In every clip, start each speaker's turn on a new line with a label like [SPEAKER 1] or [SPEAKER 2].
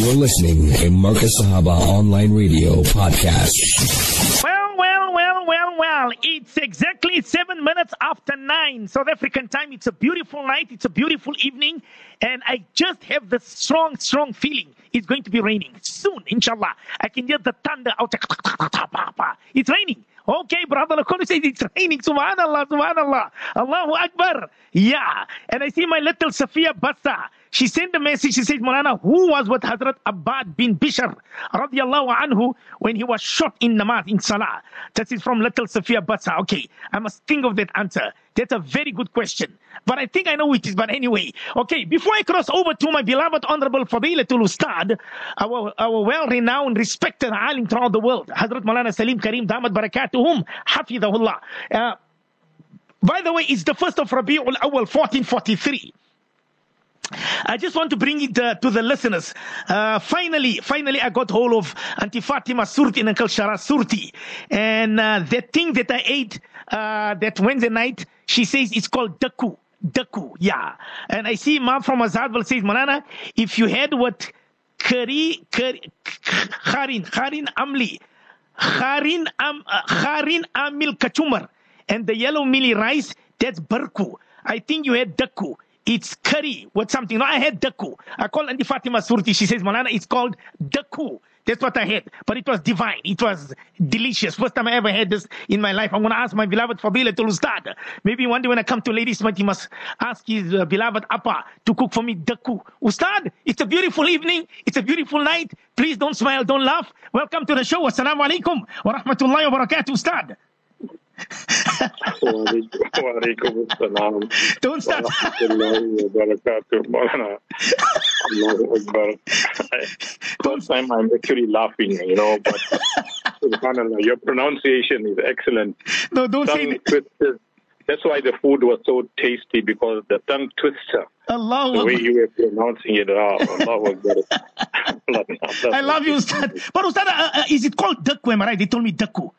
[SPEAKER 1] You're listening to Markaz Sahaba Online Radio Podcast.
[SPEAKER 2] Well, well, well, well, well. It's exactly seven minutes after nine South African time. It's a beautiful night. It's a beautiful evening. And I just have the strong, strong feeling it's going to be raining soon, inshallah. I can hear the thunder out. It's raining. Okay, brother Lakoni says it's raining. Subhanallah, subhanallah. Allahu Akbar. Yeah. And I see my little Safia Bassa. She sent a message. She said, Mulana, who was with Hazrat Abbad bin Bishr radiallahu anhu when he was shot in namaz, in salah? That is from little Safia Bassa. Okay, I must think of that answer. That's a very good question. But I think I know it is. But anyway, okay, before I cross over to my beloved Honorable Fadilatul Ustad, our, our well-renowned, respected alim throughout the world, Hazrat Mulana Salim Karim Damat Barakatuhum, Hafidahullah. Uh, by the way, it's the first of Rabi'ul Awal 1443. I just want to bring it uh, to the listeners. Uh, finally, finally, I got hold of Auntie Fatima Surti and Uncle Shara Surti. And uh, that thing that I ate uh, that Wednesday night, she says it's called daku. Daku, yeah. And I see Mom from Azaadville says, Manana, if you had what Kari, Kari, Kharin, Kharin Amli, Kharin, Am, uh, Kharin Amil Kachumar, and the yellow milli rice, that's Barku. I think you had Daku. It's curry with something. No, I had daku. I called Auntie Fatima Surti. She says, Malana, it's called daku. That's what I had. But it was divine. It was delicious. First time I ever had this in my life. I'm going to ask my beloved Fadila to. Maybe one day when I come to Ladies Night, he must ask his uh, beloved Appa to cook for me daku. Ustad, it's a beautiful evening. It's a beautiful night. Please don't smile. Don't laugh. Welcome to the show. Assalamu alaikum wa rahmatullahi wa barakatuh, Ustad.
[SPEAKER 3] وعليكم السلام
[SPEAKER 2] Don't start.
[SPEAKER 3] ورحمة الله وبركاته مولانا الله أكبر First time I'm actually laughing, you know, but subhanAllah, your pronunciation is excellent.
[SPEAKER 2] No, don't say
[SPEAKER 3] Tongue
[SPEAKER 2] that.
[SPEAKER 3] twister. That's why the food was so tasty because the tongue twister,
[SPEAKER 2] Allahu
[SPEAKER 3] the way
[SPEAKER 2] Akbar.
[SPEAKER 3] you were pronouncing it, ah, Allahu Akbar.
[SPEAKER 2] I love you, Ustad. But Ustad, uh, uh, is it called daku? Am I right? They told me daku.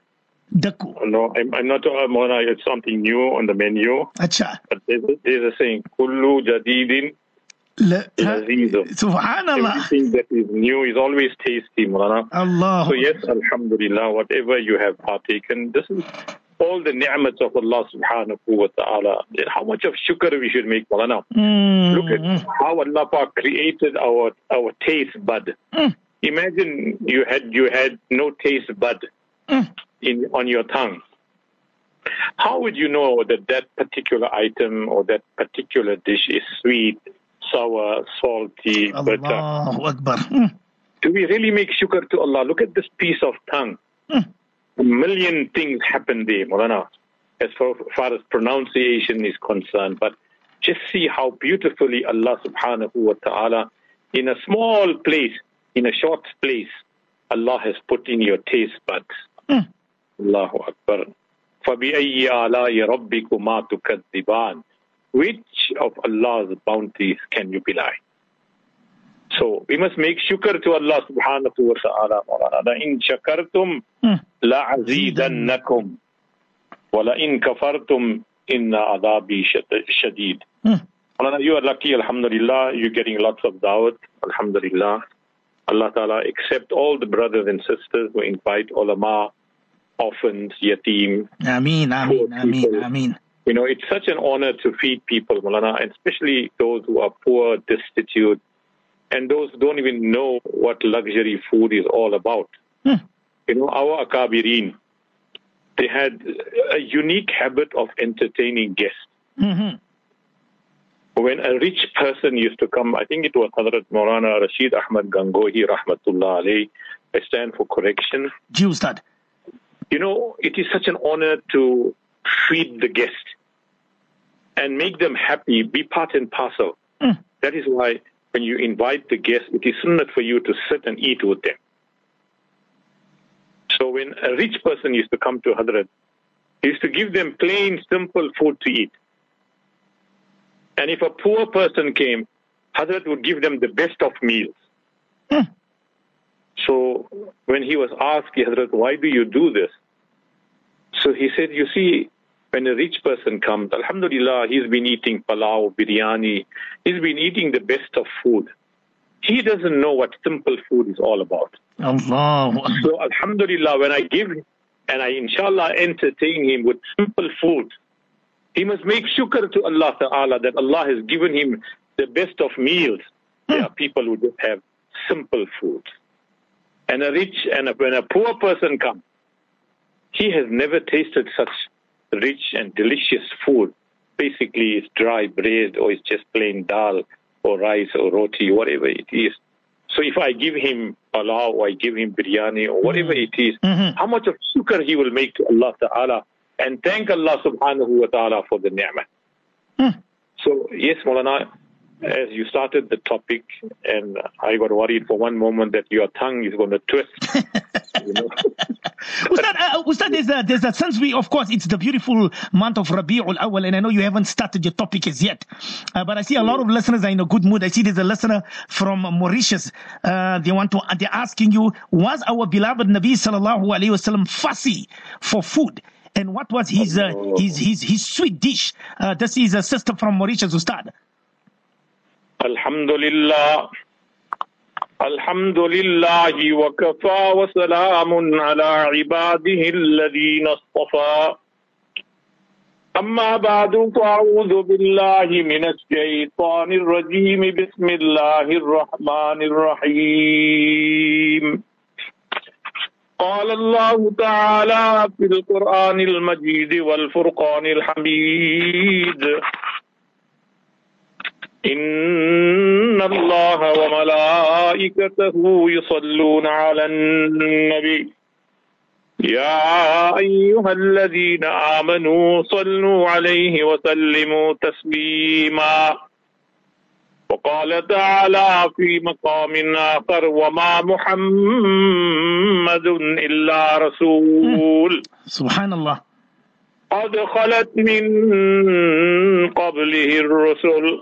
[SPEAKER 2] Daku.
[SPEAKER 3] No, I'm, I'm not, uh, Mona, it's something new on the menu.
[SPEAKER 2] Acha.
[SPEAKER 3] But there's, there's a saying, Kullu jadidin.
[SPEAKER 2] Subhanallah.
[SPEAKER 3] Everything that is new is always tasty, Mulana.
[SPEAKER 2] Allah.
[SPEAKER 3] So yes, Alhamdulillah, whatever you have partaken, this is all the ni'mats of Allah subhanahu wa ta'ala. How much of shukr we should make, Mulana.
[SPEAKER 2] Mm,
[SPEAKER 3] Look at how Allah Pak created our, our taste bud.
[SPEAKER 2] Mm.
[SPEAKER 3] Imagine you had, you had no taste bud
[SPEAKER 2] Mm.
[SPEAKER 3] In, on your tongue. How would you know that that particular item or that particular dish is sweet, sour, salty, bitter?
[SPEAKER 2] Allahu Akbar. Mm,
[SPEAKER 3] Do we really make shukr to Allah? Look at this piece of tongue.
[SPEAKER 2] Mm.
[SPEAKER 3] A million things happen there, Mulana, as far, far as pronunciation is concerned. But just see how beautifully Allah subhanahu wa ta'ala, in a small place, in a short place, Allah has put in your taste buds.
[SPEAKER 2] Mm.
[SPEAKER 3] Allahu Akbar. فَبِأَيِّ آلَاءِ رَبِّكُمَا تُكَذِّبَانِ Which of Allah's bounties can you belie? So we must make shukr to Allah subhanahu wa ta'ala. Maulana. لَإِن شَكَرْتُمْ
[SPEAKER 2] mm.
[SPEAKER 3] لَعَزِيدَنَّكُمْ وَلَإِن كَفَرْتُمْ إِنَّ عَذَابِي شد- شَدِيد
[SPEAKER 2] Mm.
[SPEAKER 3] Maulana, you are lucky, alhamdulillah. You're getting lots of dawat, alhamdulillah. Allah Ta'ala accept all the brothers and sisters who invite ulama, orphans, yatim.
[SPEAKER 2] Ameen, Ameen, Ameen. Ameen.
[SPEAKER 3] You know, it's such an honor to feed people, Maulana, and especially those who are poor, destitute, and those who don't even know what luxury food is all about.
[SPEAKER 2] Hmm.
[SPEAKER 3] You know, our Akabirin, they had a unique habit of entertaining guests.
[SPEAKER 2] Mm-hmm.
[SPEAKER 3] When a rich person used to come, I think it was Hazrat Maulana Rashid Ahmad Gangohi, Rahmatullah alayhi, I stand for correction.
[SPEAKER 2] Ji Ustad.
[SPEAKER 3] You know, it is such an honor to feed the guest and make them happy, be part and parcel.
[SPEAKER 2] Mm.
[SPEAKER 3] That is why when you invite the guest, it is sunnah for you to sit and eat with them. So when a rich person used to come to Hadrat, he used to give them plain, simple food to eat. And if a poor person came, Hadrat would give them the best of meals.
[SPEAKER 2] Mm.
[SPEAKER 3] So when he was asked, Hazrat, why do you do this? So he said, you see, when a rich person comes, Alhamdulillah, he's been eating palau, biryani, he's been eating the best of food. he doesn't know what simple food is all about.
[SPEAKER 2] Allah.
[SPEAKER 3] So Alhamdulillah, when I give and I inshallah entertain him with simple food, he must make shukr to Allah Ta'ala that Allah has given him the best of meals. There are people who just have simple food. And a rich and a, when a poor person comes, he has never tasted such rich and delicious food. Basically, it's dry bread or it's just plain dal or rice or roti, whatever it is. So if I give him palau or I give him biryani or whatever it is,
[SPEAKER 2] Mhm.
[SPEAKER 3] how much of shukr he will make to Allah Ta'ala and thank Allah subhanahu wa ta'ala for the ni'mah.
[SPEAKER 2] Hmm.
[SPEAKER 3] So yes, Maulana, as you started the topic, and I got worried for one moment that your tongue is going to twist. you know?
[SPEAKER 2] Ustad, uh, Ustad, there's a, there's a sense we, of course, it's the beautiful month of Rabi'ul Awal, and I know you haven't started your topic as yet. Uh, but I see a lot of listeners are in a good mood. I see there's a listener from Mauritius. Uh, they want to, they're asking you, was our beloved Nabi sallallahu alayhi wasallam fussy for food? And what was his, uh, his, his, his sweet dish? Uh, this is a sister from Mauritius, Ustad.
[SPEAKER 3] الحمد لله. الحمد لله وكفى وسلام على عباده الذين اصطفى. أما بعد فأعوذ بالله من الشيطان الرجيم. بسم الله الرحمن الرحيم. قال الله تعالى في القرآن المجيد والفرقان الحميد. إن الله وملائكته يصلون على النبي. يا أيها الذين آمنوا صلوا عليه وسلموا تسليما. وقال تعالى في مقام آخر وما محمد إلا رسول.
[SPEAKER 2] Subhanallah.
[SPEAKER 3] قد خلت من قبله الرسل.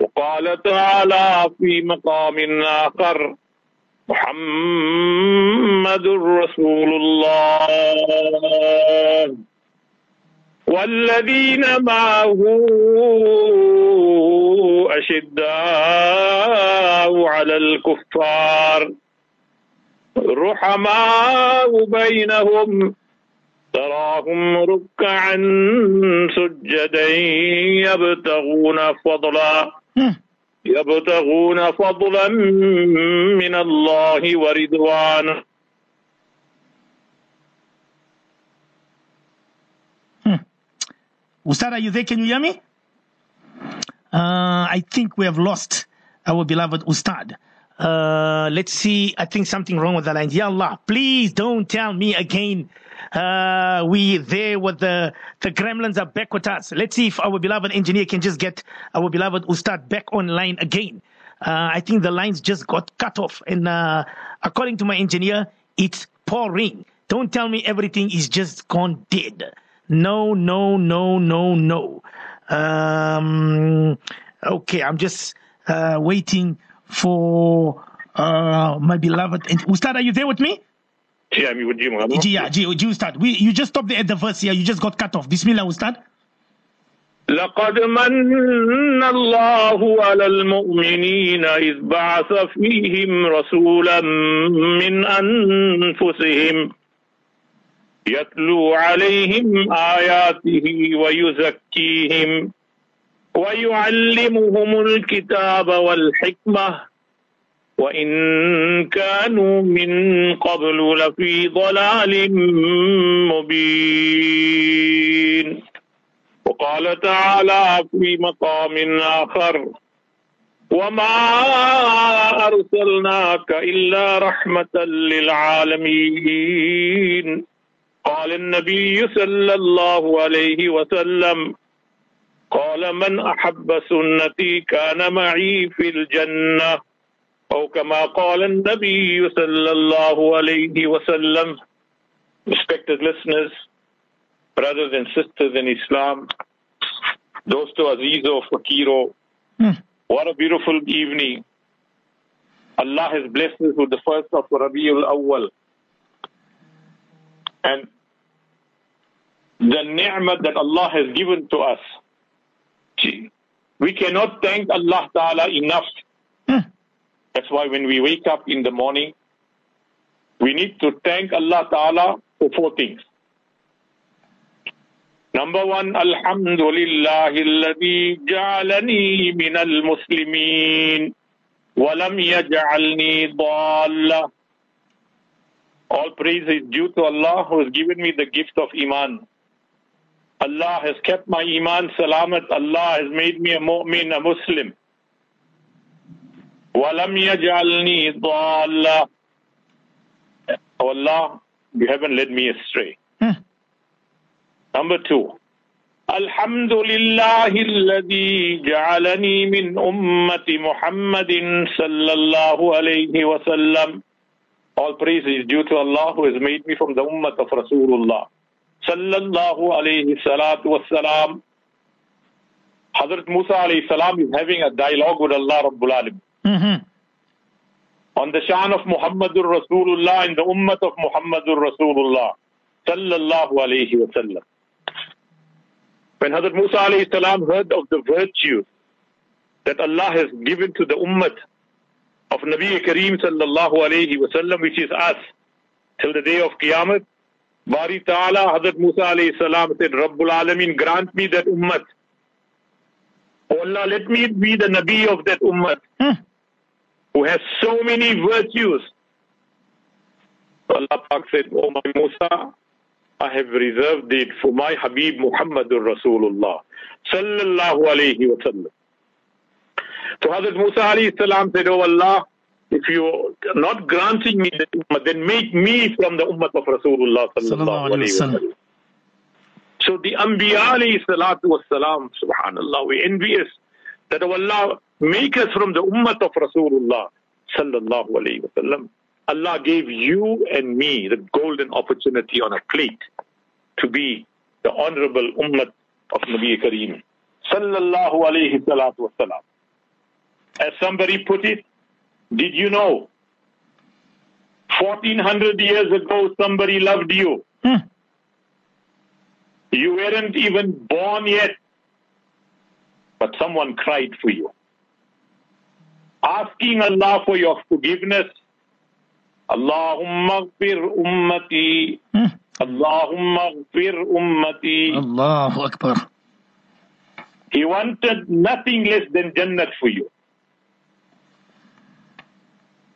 [SPEAKER 3] وقال تعالى في مقام آخر محمد رسول الله والذين معه أشداء على الكفار رحماء بينهم تراهم ركعا سجدا يبتغون فضلا. يبتغون فضلا من الله ورضوانه
[SPEAKER 2] Ustad, are you there? Can you hear me? Uh, I think we have lost our beloved Ustad. Uh, let's see. I think something wrong with the line. Ya Allah, please don't tell me again. uh, we there with the the gremlins are back with us. Let's see if our beloved engineer can just get our beloved Ustad back online again. Uh, I think the lines just got cut off, and uh, according to my engineer, it's pouring. Don't tell me everything is just gone dead. No, no, no, no, no. Um, okay, I'm just uh, waiting for uh, my beloved. Ustad, are you there with me?
[SPEAKER 3] Yeah, me with you, Muhammad.
[SPEAKER 2] Yeah, G, G, Ustad. We, you just stopped at the verse here. You just got cut off. Bismillah, Ustad.
[SPEAKER 3] لقد من الله على المؤمنين إذ بعث فيهم رسولا من أنفسهم يتلو عليهم آياته ويزكيهم ويعلمهم الكتاب والحكمة وإن كانوا من قبل لفي ضلال مبين. وقال تعالى في مقام آخر وما أرسلناك إلا رحمة للعالمين. قال النبي صلى الله عليه وسلم قال من أحب سنتي كان معي في الجنة. أو كما قال النبي صلى الله عليه وسلم Respected listeners, brothers and sisters in Islam, Dosto Azizo Fakiro,
[SPEAKER 2] Hmm.
[SPEAKER 3] what a beautiful evening. Allah has blessed us with the first of Rabiul Awwal. And the ni'mah that Allah has given to us. Gee, We cannot thank Allah Ta'ala enough.
[SPEAKER 2] Hmm.
[SPEAKER 3] That's why when we wake up in the morning, we need to thank Allah Ta'ala for four things. Number one, Alhamdulillah الذي جعلني من المسلمين ولم يجعلني ضالا All praise is due to Allah who has given me the gift of Iman. Allah has kept my Iman salamat. Allah has made me a mu'min, a Muslim. وَلَمْ يَجْعَلْنِي ضَالًّا Oh Allah, you haven't led me astray.
[SPEAKER 2] Hmm.
[SPEAKER 3] Number two, الحمد لله الذي جعلني من أمة محمد صلى الله عليه وسلم All praise is due to Allah who has made me from the ummah of Rasulullah. Sallallahu alayhi salatu wassalam. Hazrat Musa alayhi salam is having a dialogue with Allah Rabbul Alam.
[SPEAKER 2] Mhm.
[SPEAKER 3] On the shan of Muhammadur Rasulullah and the ummah of Muhammadur Rasulullah. Sallallahu alayhi wasallam. When Hazrat Musa alayhi salam heard of the virtue that Allah has given to the ummah of Nabi Kareem sallallahu alayhi wasallam, which is us, till the day of Qiyamah, Bari Ta'ala, Hazrat Musa alayhi salam said, Rabbul Alameen, grant me that ummah. Oh Allah, let me be the Nabi of that ummah
[SPEAKER 2] Hmm.
[SPEAKER 3] Who has so many virtues. Allah Pak said, Oh my Musa, I have reserved it for my Habib Muhammadur Rasulullah sallallahu alayhi wa sallam. So Hazrat Musa alayhi salam said, Oh Allah, if you are not granting me the ummah, then make me from the ummah of Rasulullah sallallahu
[SPEAKER 2] alayhi
[SPEAKER 3] wa sallam. So the Anbiya alayhi salatu was salam, subhanallah, we envious that oh Allah make us from the ummah of Rasulullah sallallahu alayhi wa sallam. Allah gave you and me the golden opportunity on a plate to be the honorable ummah of Nabi Kareem sallallahu alayhi wasallam. As somebody put it, did you know 1400 years ago somebody loved you?
[SPEAKER 2] Hmm.
[SPEAKER 3] You weren't even born yet, but someone cried for you. Asking Allah for your forgiveness. Allahumma gfir ummati.
[SPEAKER 2] Hmm.
[SPEAKER 3] Allahumma gfir ummati.
[SPEAKER 2] Allahu Akbar.
[SPEAKER 3] He wanted nothing less than Jannat for you.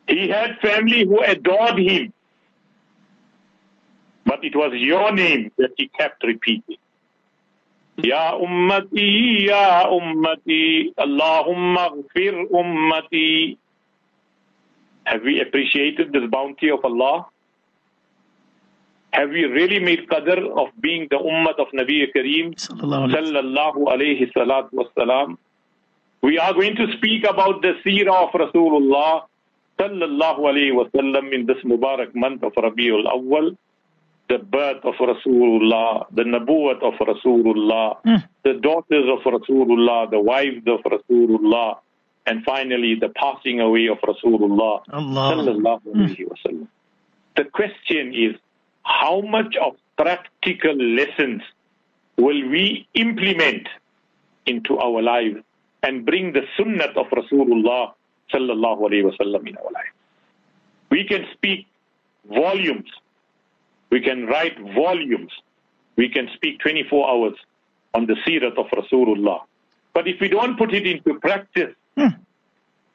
[SPEAKER 3] He had family who adored him. But it was your name that he kept repeating. Ya ummati, ya ummati, Allahumma gfir ummati. Have we appreciated this bounty of Allah? Have we really made qadr of being the ummah of Nabi Kareem
[SPEAKER 2] Sallallahu alayhi
[SPEAKER 3] salatu wassalam. We are going to speak about the seerah of Rasulullah sallallahu alayhi wasallam in this Mubarak month of Rabiul Awwal, the birth of Rasulullah, the nabuwat of Rasulullah,
[SPEAKER 2] Hmm.
[SPEAKER 3] the daughters of Rasulullah, the wives of Rasulullah, and finally the passing away of Rasulullah
[SPEAKER 2] Allah.
[SPEAKER 3] sallallahu. The question is, how much of practical lessons will we implement into our lives and bring the sunnah of Rasulullah sallallahu alayhi wasallam in our life? We can speak volumes. We can write volumes. We can speak 24 hours on the seerah of Rasulullah. But if we don't put it into practice,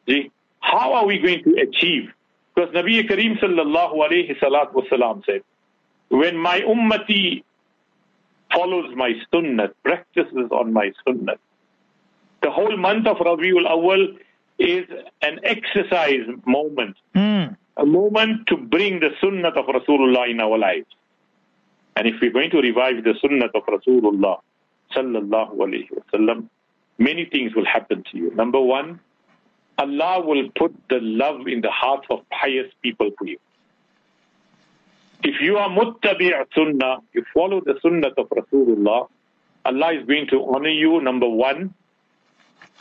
[SPEAKER 3] see, how are we going to achieve? Because Nabi Kareem sallallahu alayhi salatu wasalam said, when my ummati follows my sunnah, practices on my sunnah, the whole month of Rabiul Awal is an exercise moment,
[SPEAKER 2] Hmm.
[SPEAKER 3] A moment to bring the sunnah of Rasulullah in our lives. And if we're going to revive the sunnah of Rasulullah sallallahu alayhi wasallam, many things will happen to you. Number one, Allah will put the love in the hearts of pious people for you. If you are muttabi' sunnah, you follow the sunnah of Rasulullah, Allah is going to honor you, number one.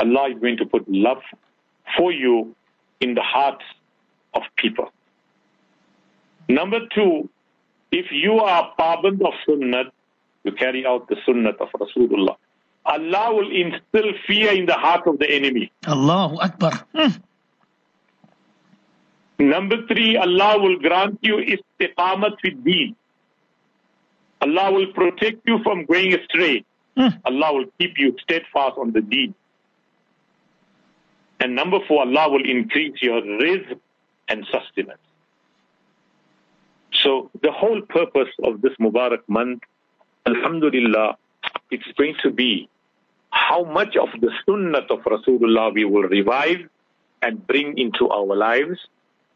[SPEAKER 3] Allah is going to put love for you in the hearts of people. Number two, if you are paband of sunnah, you carry out the sunnah of Rasulullah. Allah will instill fear in the heart of the enemy.
[SPEAKER 2] Allahu Akbar. Hmm.
[SPEAKER 3] Number three, Allah will grant you istiqamat with deen. Allah will protect you from going astray.
[SPEAKER 2] Mm.
[SPEAKER 3] Allah will keep you steadfast on the deen. And number four, Allah will increase your rizq and sustenance. So the whole purpose of this Mubarak month, Alhamdulillah, it's going to be how much of the sunnah of Rasulullah we will revive and bring into our lives.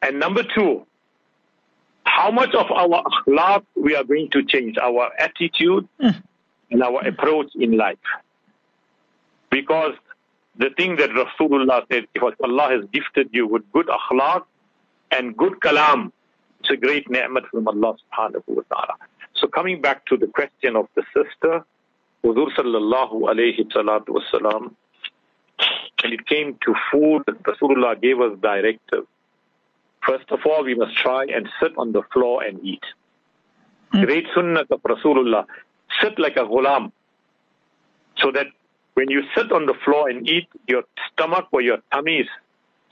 [SPEAKER 3] And number two, how much of our akhlaq we are going to change, our attitude and our approach in life. Because the thing that Rasulullah said, if Allah has gifted you with good akhlaq and good kalam, it's a great ni'mat from Allah subhanahu wa ta'ala. So coming back to the question of the sister, Huzur sallallahu alayhi wasalam, when it came to food, Rasulullah gave us directive. First of all, we must try and sit on the floor and eat. Great sunnah of Rasulullah. Sit like a ghulam. So that when you sit on the floor and eat, your stomach or your tummy is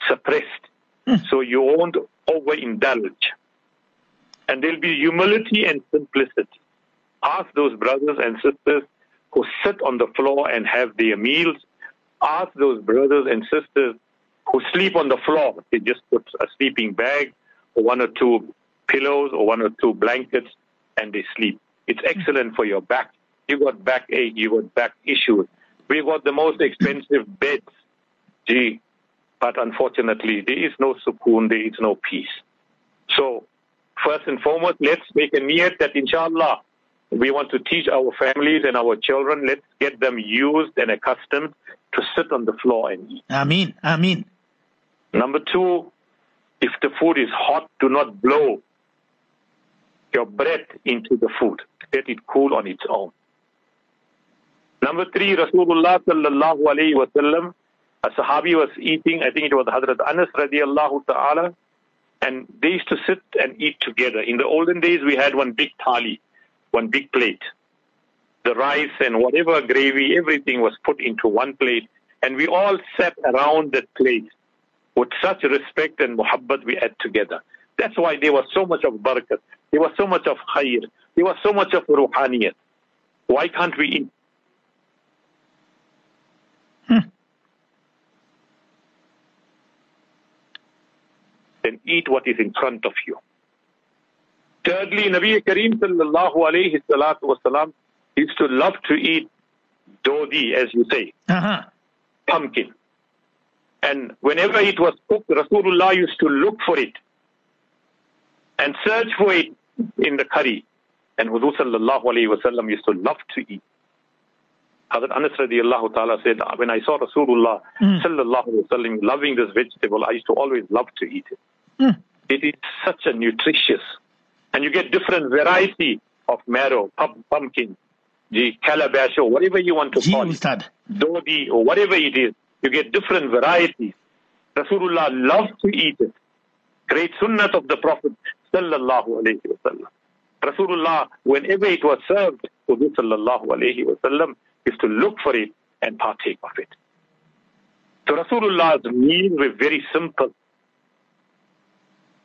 [SPEAKER 3] suppressed. Hmm. So you won't overindulge. And there'll be humility and simplicity. Ask those brothers and sisters who sit on the floor and have their meals. Ask those brothers and sisters who sleep on the floor. They just put a sleeping bag or one or two pillows or one or two blankets and they sleep. It's hmm. excellent for your back. You got back backache, you got back issues. We got the most expensive beds. Gee, but unfortunately, there is no sukoon, there is no peace. So, first and foremost, let's make a niyat that inshallah, we want to teach our families and our children, let's get them used and accustomed to sit on the floor and eat.
[SPEAKER 2] Ameen. Ameen.
[SPEAKER 3] Number two, if the food is hot, do not blow your breath into the food. Let it cool on its own. Number three, Rasulullah sallallahu alayhi wa sallam, a Sahabi was eating, I think it was Hazrat Anas radiallahu ta'ala, and they used to sit and eat together. In the olden days, we had one big thali, one big plate. The rice and whatever gravy, everything was put into one plate, and we all sat around that plate with such respect and muhabbat we had together. That's why there was so much of barakat, there was so much of khair, there was so much of ruhaniyat. Why can't we eat? Then eat what is in front of you. Thirdly, Nabi Kareem sallallahu alayhi salatu wasalam used to love to eat dodi, as you say,
[SPEAKER 2] Uh-huh.
[SPEAKER 3] pumpkin. And whenever it was cooked, Rasulullah used to look for it and search for it in the curry. And Huzur sallallahu alayhi wa sallam used to love to eat. Hazrat Anas radiallahu ta'ala said, when I saw Rasulullah sallallahu alayhi wa sallam loving this vegetable, I used to always love to eat it. Hmm. It is such a nutritious, and you get different variety of marrow, pum- pumpkin, the calabash, or whatever you want to
[SPEAKER 2] Gee,
[SPEAKER 3] call it dodi or whatever it is. You get different varieties. Rasulullah loved to eat it. Great sunnah of the Prophet sallallahu alayhi wasallam. Rasulullah, whenever it was served, sallallahu alayhi wa sallam used to look for it and partake of it. So Rasulullah's meals were very simple.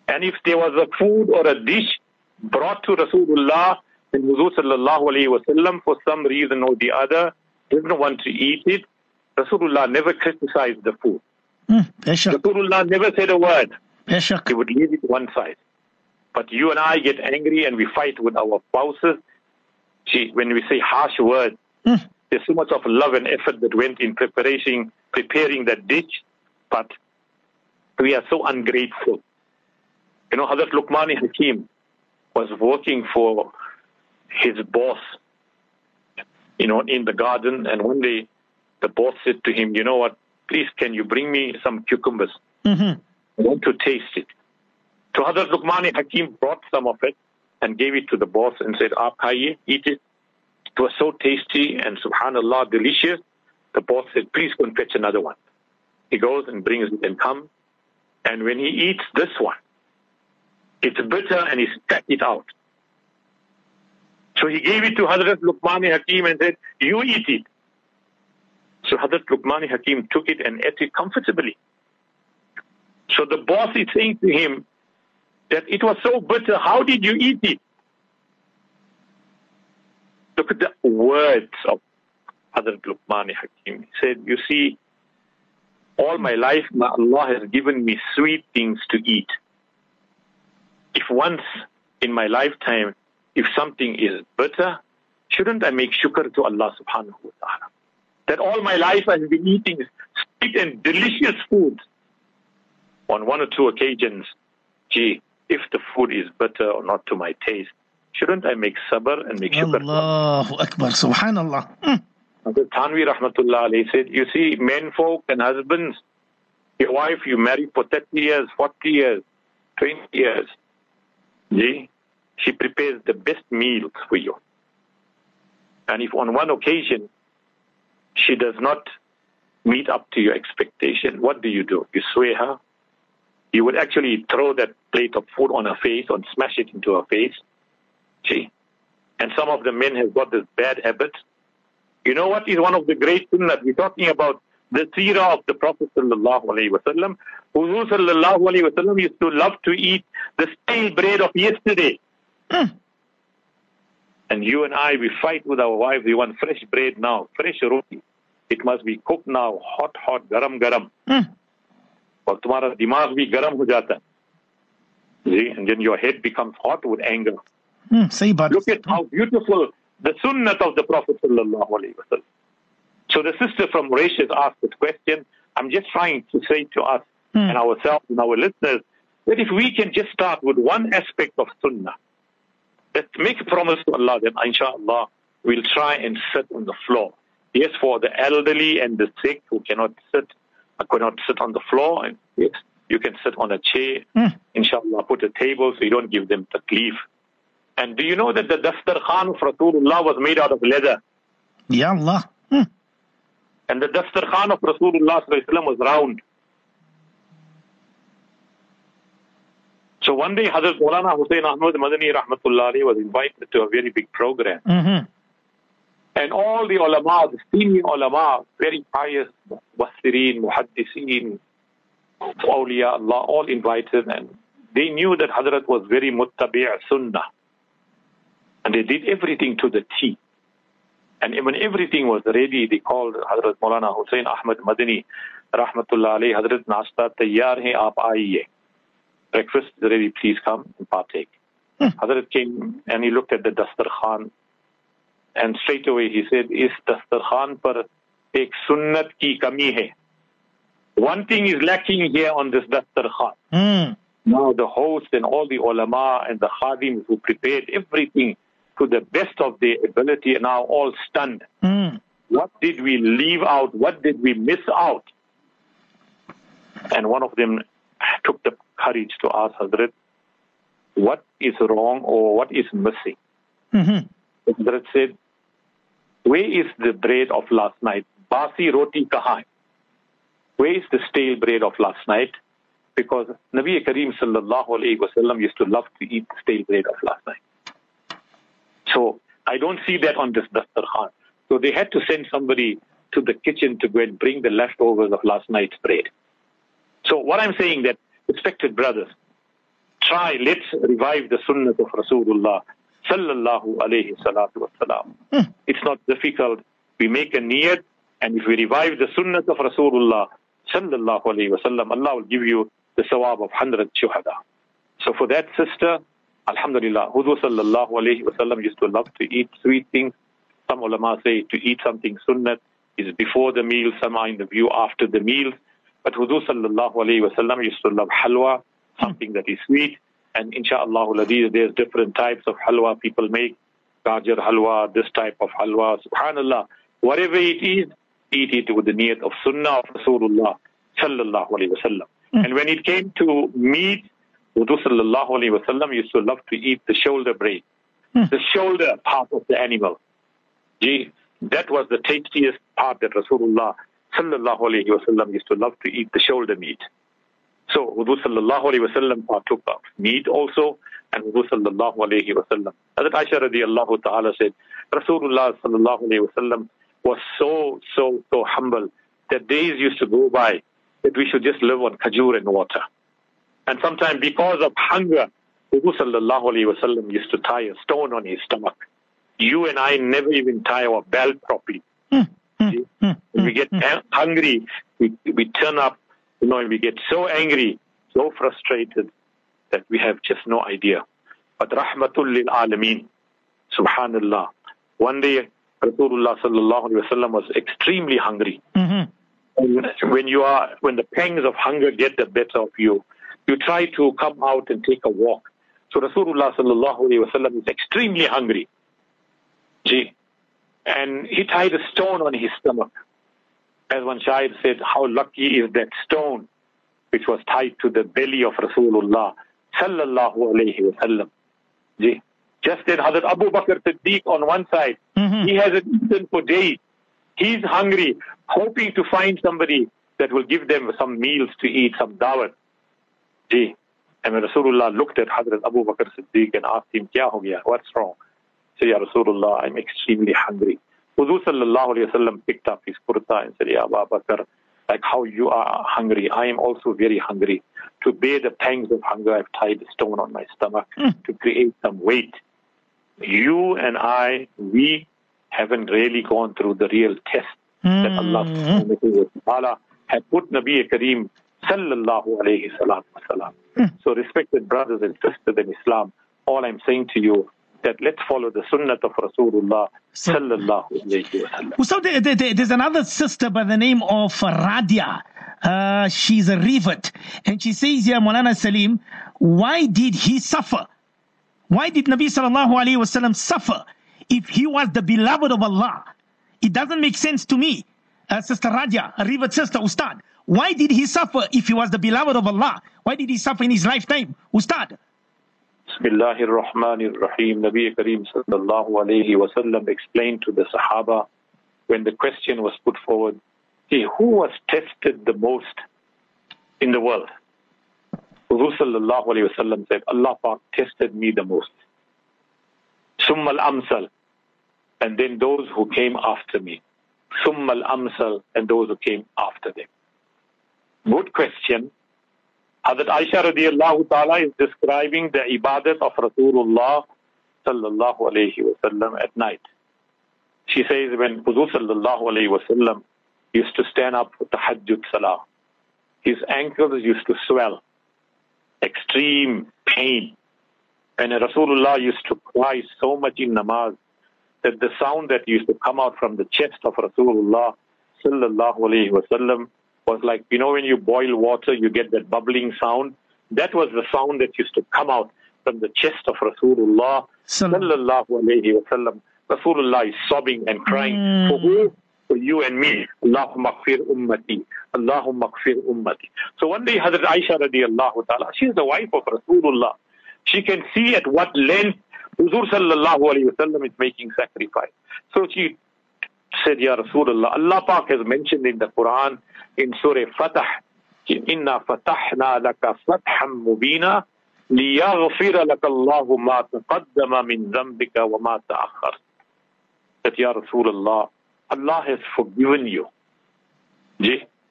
[SPEAKER 3] And if there was a food or a dish brought to Rasulullah, then Huzur sallallahu alayhi wa sallam, for some reason or the other, didn't want to eat it, Rasulullah never criticized the food.
[SPEAKER 2] Beshak.
[SPEAKER 3] Rasulullah never said a word.
[SPEAKER 2] Beshak.
[SPEAKER 3] He would leave it one side. But you and I get angry and we fight with our spouses. See, when we say harsh words,
[SPEAKER 2] Hmm.
[SPEAKER 3] there's so much of love and effort that went in preparing, preparing that dish, but we are so ungrateful. You know, Hazrat Luqmani Hakim was working for his boss, you know, in the garden, and one day the boss said to him, you know what, please can you bring me some cucumbers?
[SPEAKER 2] Mhm.
[SPEAKER 3] I want to taste it. So Hazrat Luqmani Hakim brought some of it and gave it to the boss and said, Aap khaiye, eat it. It was so tasty and subhanallah, delicious. The boss said, please go and fetch another one. He goes and brings it and comes. And when he eats this one, it's bitter and he spat it out. So he gave it to Hazrat Luqmani Hakim and said, you eat it. So Hazrat Luqmani Hakim took it and ate it comfortably. So the boss is saying to him, that it was so bitter. How did you eat it? Look at the words of Hazrat Luqman Hakim. He said, You see, all my life, Allah has given me sweet things to eat. If once in my lifetime, if something is bitter, shouldn't I make shukr to Allah subhanahu wa ta'ala? That all my life I've been eating sweet and delicious food. On one or two occasions, gee, if the food is bitter or not to my taste, shouldn't I make sabr and make shukr?
[SPEAKER 2] Allahu Akbar, subhanallah. Mm.
[SPEAKER 3] Thanvi Rahmatullah alayhi said, you see, men folk and husbands, your wife you marry for 30 years, 40 years, 20 years. She prepares the best meals for you. And if on one occasion she does not meet up to your expectation, what do you do? You swear her. You would actually throw that plate of food on her face or smash it into her face. See? And some of the men have got this bad habit you know what is one of the great sunnah? We're talking about the seerah of the Prophet sallallahu alaihi wasallam. Huzur sallallahu alayhi wa sallam used to love to eat the stale bread of yesterday. Hmm. And you and I, we fight with our wives. We want fresh bread now, fresh roti. It must be cooked now, hot, hot, garam, garam. Mm. tomorrow, तुम्हारा दिमाग भी गर्म हो जाता and then your head becomes hot with anger.
[SPEAKER 2] Hmm, सही बात
[SPEAKER 3] Look at how beautiful the sunnah of the Prophet sallallahu alayhi wa sallam. So the sister from Mauritius asked this question. I'm just trying to say to us hmm. and ourselves and our listeners that if we can just start with one aspect of sunnah, let's make a promise to Allah that inshallah we'll try and sit on the floor. Yes, for the elderly and the sick who cannot sit, cannot sit on the floor, and yes, you can sit on a chair. Mm. Inshallah, put a table so you don't give them taklif. And do you know that the Dastar Khan of Rasulullah was made out of leather?
[SPEAKER 2] Ya Allah. Hmm.
[SPEAKER 3] And the Dastar Khan of Rasulullah was round. So one day Hazrat Maulana Hussain Ahmad Madani Rahmatullah was invited to a very big program. Mm-hmm. And all the ulama, the senior ulama, very pious, Wasirin, Muhaddiseen, Awliya Allah, all invited and they knew that Hazrat was very muttabi' sunnah. And they did everything to the T. And when everything was ready, they called Hazrat Maulana Hussain Ahmad Madani, Rahmatullah alayhi, Hazrat Nasta, tayyar hai, aap aiye. Breakfast is ready, please come and partake. Hmm. Hazrat came and he looked at the Dastar Khan and straight away he said, Is Dastar Khan par ek sunnat ki kami hai. One thing is lacking here on this Dastar Khan. Mm. Now the host and all the ulama and the khadims who prepared everything to the best of their ability are now all stunned. Mm. What did we leave out? What did we miss out? And one of them took the courage to ask Hazrat, what is wrong or what is missing? Mm-hmm. Hazrat said, where is the bread of last night? Basi roti kaha Where is the stale bread of last night? Because Nabi Kareem sallallahu alayhi wasallam used to love to eat the stale bread of last night. So I don't see that on this Dastar So they had to send somebody to the kitchen to go and bring the leftovers of last night's bread. So what I'm saying that, respected brothers, try, let's revive the sunnah of Rasulullah sallallahu alayhi salatu wasalam. Hmm. It's not difficult. We make a niyat, and if we revive the sunnah of Rasulullah sallallahu alayhi wasallam, Allah will give you the sawab of 100 shuhada. So for that sister, Alhamdulillah, Huzur sallallahu alayhi wasallam used to love to eat sweet things. Some ulama say to eat something sunnat is before the meal, some are in the view after the meal. But Huzur sallallahu alayhi wasallam used to love halwa, something that is sweet. And inshallah, there's different types of halwa people make. Gajar halwa, this type of halwa, subhanallah. Whatever it is, eat it with the niyat of sunnah of Rasulullah sallallahu alayhi wasallam. Mm. And when it came to meat, Huzur sallallahu alayhi wa sallam used to love to eat the shoulder blade, hmm. the shoulder part of the animal. Gee, that was the tastiest part that Rasulullah sallallahu alayhi wa sallam used to love to eat the shoulder meat. So Huzur sallallahu alayhi wa sallam partook of meat also, and Huzur sallallahu alayhi wa sallam. Hazrat Aisha radiallahu ta'ala said, Rasulullah sallallahu alayhi wa sallam was so, so, so humble that days used to go by that we should just live on khajur and water. And sometimes because of hunger, Nabi sallallahu alayhi wasallam used to tie a stone on his stomach. You and I never even tie our belt properly. Hmm. When hmm. we get hmm. hmm. hungry, we, we turn up, you know, and we get so angry, so frustrated that we have just no idea. But rahmatul lil alameen, subhanallah. One day, Rasulullah sallallahu alaihi wasallam was extremely hungry.
[SPEAKER 2] Mhm.
[SPEAKER 3] And when you are, when the pangs of hunger get the better of you, you try to come out and take a walk. So Rasulullah sallallahu alaihi wasallam is extremely hungry. Gee. And he tied a stone on his stomach. As one child said, how lucky is that stone which was tied to the belly of Rasulullah sallallahu alayhi wasallam. Gee. Just then Hazrat Abu Bakr Siddiq on one side,
[SPEAKER 2] Mhm.
[SPEAKER 3] he hasn't eaten for days. He's hungry, hoping to find somebody that will give them some meals to eat, some dawat. And when Rasulullah looked at Hazrat Abu Bakr Siddiq and asked him, Kya ho gaya? What's wrong? Say, Ya Rasulullah, I'm extremely hungry. Huzur sallallahu alayhi wasallam picked up his kurta and said, Ya Abu Bakr, like how you are hungry, I am also very hungry. To bear the pangs of hunger, I've tied a stone on my stomach hmm. to create some weight. You and I, we haven't really gone through the real test that hmm. Allah subhanahu wa ta'ala had put Nabi Kareem sallallahu alayhi salatu wasalam. So respected brothers and sisters in Islam, all I'm saying to you that let's follow the sunnah of Rasulullah sallallahu alayhi wa sallam.
[SPEAKER 2] So there, there- there- there's another sister by the name of Radia. Uh, she's a rivet. And she says here, Molana Salim, why did he suffer? Why did Nabi sallallahu alayhi wasallam suffer if he was the beloved of Allah? It doesn't make sense to me. Uh, sister Radia, a rivet sister, Ustad. Why did he suffer if he was the beloved of Allah? Why did he suffer in his lifetime? Ustad.
[SPEAKER 3] Bismillah ar-Rahman ar-Rahim. Nabi Kareem sallallahu alayhi wa sallam explained to the Sahaba when the question was put forward, see, who was tested the most in the world? Huzur sallallahu alayhi wa sallam said, Allah Pak tested me the most. Summa al-amsal. And then those who came after me. Summa al-amsal. And those who came after them. Good question. Hazrat Aisha radiallahu ta'ala is describing the ibadat of Rasulullah sallallahu alayhi wasallam at night. She says when Huzur sallallahu alayhi wasallam used to stand up for tahajjud salah, his ankles used to swell, extreme pain. And Rasulullah used to cry so much in namaz that the sound that used to come out from the chest of Rasulullah sallallahu alayhi wasallam was like, you know, when you boil water, you get that bubbling sound. That was the sound that used to come out from the chest of Rasulullah sallallahu alayhi wasallam. Rasulullah is sobbing and crying
[SPEAKER 2] Mm.
[SPEAKER 3] for who? For you and me. Allahumma kfir ummati. Allahumma kfir ummati. So one day Hazrat Aisha radiallahu ta'ala, she is the wife of Rasulullah. She can see at what length Huzur sallallahu alayhi wasallam is making sacrifice. So she said, Ya Rasulullah, Allah Pak has mentioned in the Quran in Surah Fatah, Inna laka fatham mubina liyaghfira laka Allahu ma taqaddama min dhanbika wa ma ta'akhkhar. That Ya Rasulullah, Allah has forgiven you.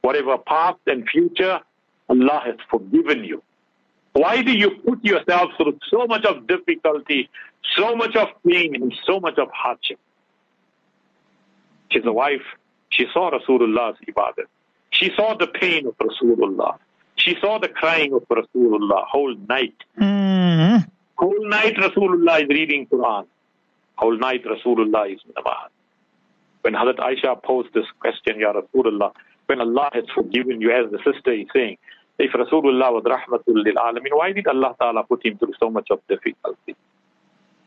[SPEAKER 3] Whatever past and future, Allah has forgiven you. Why do you put yourself through so much of difficulty, so much of pain, and so much of hardship? She's a wife. She saw Rasulullah's ibadah. She saw the pain of Rasulullah. She saw the crying of Rasulullah whole night.
[SPEAKER 2] Mm.
[SPEAKER 3] Whole night Rasulullah is reading Quran. Whole night Rasulullah is namaz. When Hazrat Aisha posed this question, Ya Rasulullah, when Allah has forgiven you, as the sister is saying, if Rasulullah was rahmatul lil alamin, why did Allah Ta'ala put him through so much of difficulty?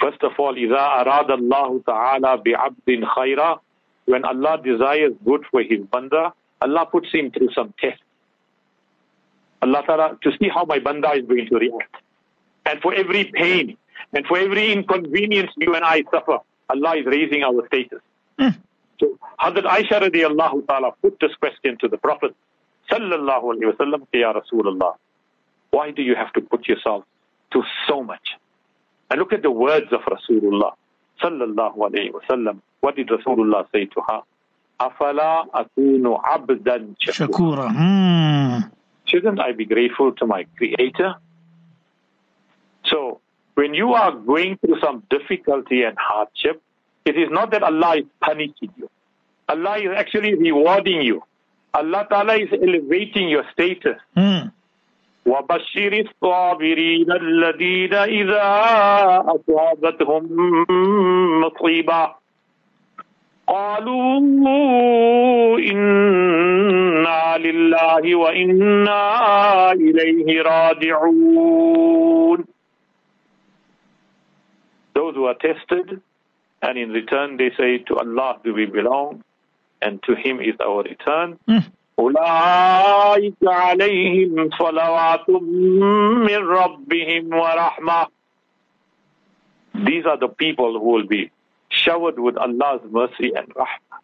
[SPEAKER 3] First of all, إذا أراد الله تعالى بعبد خيرا when Allah desires good for his banda, Allah puts him through some tests. Allah Ta'ala, to see how my banda is going to react. And for every pain and for every inconvenience you and I suffer, Allah is raising our status. Hmm. So Hazrat Aisha radiallahu ta'ala put this question to the Prophet sallallahu alayhi wa sallam, Ya Rasulullah, why do you have to put yourself to so much? And look at the words of Rasulullah what did Rasulullah say to her? Afala akunu abdan
[SPEAKER 2] shakura. Hmm.
[SPEAKER 3] Shouldn't I be grateful to my Creator? So, when you are going through some difficulty and hardship, it is not that Allah is punishing you. Allah is actually rewarding you. Allah Ta'ala is elevating your status.
[SPEAKER 2] Mm.
[SPEAKER 3] وبشر الصابرين الذين إذا أصابتهم مصيبة قالوا إنا لله وإنا إليه راجعون Those who are tested and in return they say to Allah do we belong and to him is our return
[SPEAKER 2] Mm.
[SPEAKER 3] أولئك عليهم صلوات من ربهم ورحمة These are the people who will be showered with Allah's mercy and rahmah.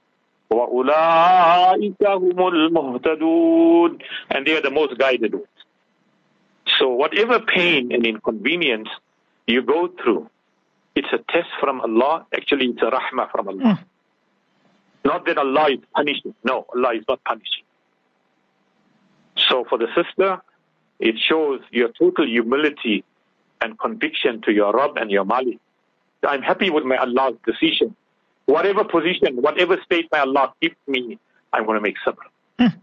[SPEAKER 3] وَأُولَٰئِكَ هُمُ الْمُهْتَدُونَ And they are the most guided ones. So whatever pain and inconvenience you go through, it's a test from Allah. Actually, it's a rahmah from Allah. Not that Allah is punishing. No, Allah is not punishing. So for the sister, it shows your total humility and conviction to your Rabb and your Mali. I'm happy with my Allah's decision. Whatever position, whatever state my Allah gives me, I'm going to make sabr.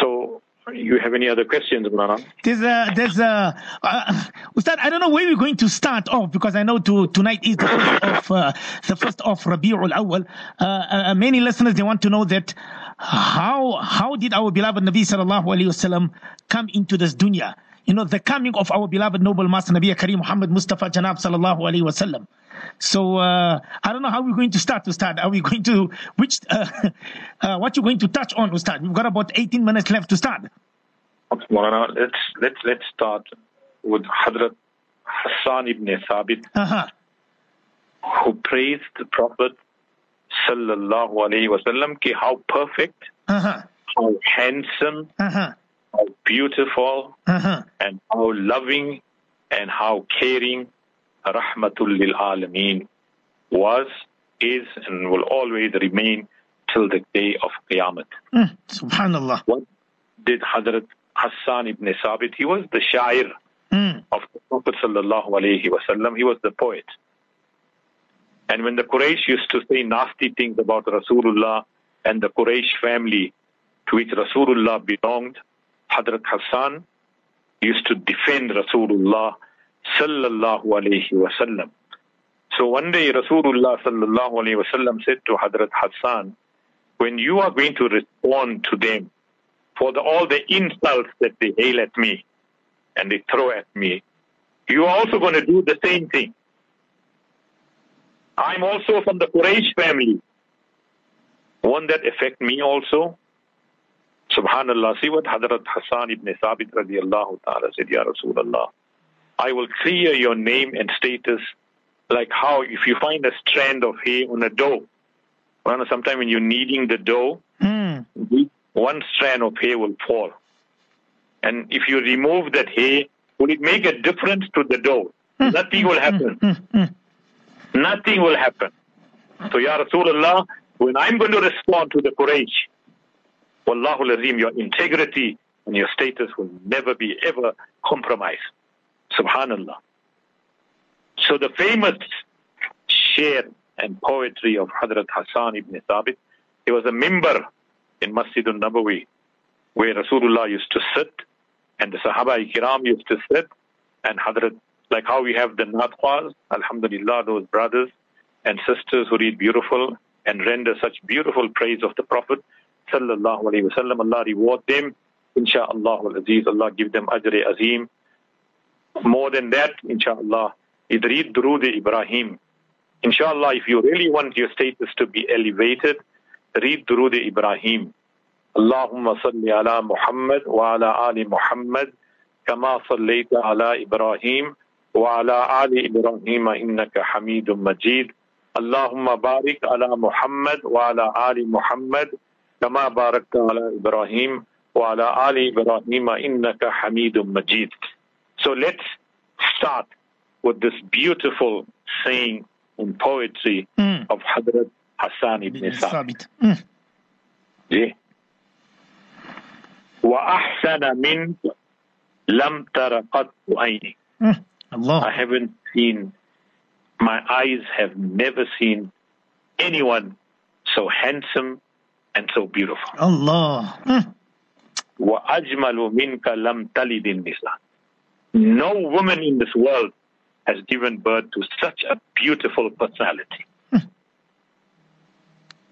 [SPEAKER 3] So, you have any other questions, Mulana?
[SPEAKER 2] There's a, there's a, uh, Ustad, I don't know where we're going to start off because I know to, tonight is the first of, uh, the first of Rabi'ul Awal. Uh, uh, many listeners, they want to know that how, how did our beloved Nabi sallallahu alayhi wasallam come into this dunya? You know, the coming of our beloved noble master Nabi Kareem Muhammad Mustafa Janab sallallahu alayhi wasallam. So, uh, I don't know how we're going to start, Ustad. Are we going to, which, uh, uh, what you're going to touch on, Ustad? We've got about 18 minutes left to start.
[SPEAKER 3] Let's, let's, let's start with Hadrat Hassan ibn Thabit,
[SPEAKER 2] Uh-huh.
[SPEAKER 3] who praised the Prophet sallallahu alayhi wasallam ki how perfect,
[SPEAKER 2] Uh-huh.
[SPEAKER 3] how handsome,
[SPEAKER 2] Uh-huh.
[SPEAKER 3] how beautiful,
[SPEAKER 2] Uh-huh.
[SPEAKER 3] and how loving and how caring Rahmatul lil Alameen was, is, and will always remain till the day of Qiyamah.
[SPEAKER 2] Mm, Subhanallah.
[SPEAKER 3] What did Hadrat Hassan ibn Sabit? He was the shair
[SPEAKER 2] Mm,
[SPEAKER 3] of the Prophet sallallahu alaihi wasallam. He was the poet. And when the Quraysh used to say nasty things about Rasulullah and the Quraysh family to which Rasulullah belonged, Hadrat Hassan used to defend Rasulullah sallallahu alaihi wasallam. So one day Rasulullah sallallahu alaihi wasallam said to Hadrat Hassan, when you are going to respond to them for the, all the insults that they hail at me and they throw at me, you are also going to do the same thing. I'm also from the Quraysh family. Won't that affect me also? Subhanallah. See what Hadrat Hassan ibn Thabit radiallahu ta'ala said, Ya Rasulullah. I will clear your name and status like how if you find a strand of hair on a dough, sometime when you're kneading the dough,
[SPEAKER 2] mm,
[SPEAKER 3] one strand of hair will fall. And if you remove that hair, will it make a difference to the dough? Nothing will happen.
[SPEAKER 2] mm, mm.
[SPEAKER 3] Nothing will happen. So, Ya Rasulullah, when I'm going to respond to the Quraysh, Wallahu Azim, your integrity and your status will never be ever compromised. Subhanallah. So the famous share and poetry of Hadrat Hassan ibn Thabit, he was a member in Masjid al-Nabawi where Rasulullah used to sit and the Sahaba Kiram used to sit and Hadrat, like how we have the Nathwas, Alhamdulillah, those brothers and sisters who read beautiful and render such beautiful praise of the Prophet Sallallahu Alaihi Wasallam. Allah reward them, inshaAllah Aziz, Allah give them ajr azim. More than that, inshaAllah, is read Durood Ibrahim. Insha'Allah, if you really want your status to be elevated, read Durood Ibrahim. Allahumma salli ala Muhammad wa ala ali Muhammad kama sallayta ala Ibrahim وعلى آل إبراهيم إنك حميد مجيد اللهم بارك على محمد وعلى آل محمد كما باركت على إبراهيم وعلى آل إبراهيم إنك حميد مجيد So let's start with this beautiful saying in poetry
[SPEAKER 2] Mm.
[SPEAKER 3] of Hadrat Hassan ibn Sabit.
[SPEAKER 2] Mm.
[SPEAKER 3] Yeah. وأحسن منك لم تر قط عيني
[SPEAKER 2] Mm.
[SPEAKER 3] I
[SPEAKER 2] Allah.
[SPEAKER 3] haven't seen, my eyes have never seen anyone so handsome and so beautiful.
[SPEAKER 2] Allah. Mm.
[SPEAKER 3] وَأَجْمَلُ مِنْكَ لَمْ تَلِدِ النِّسَاء No woman in this world has given birth to such a beautiful personality.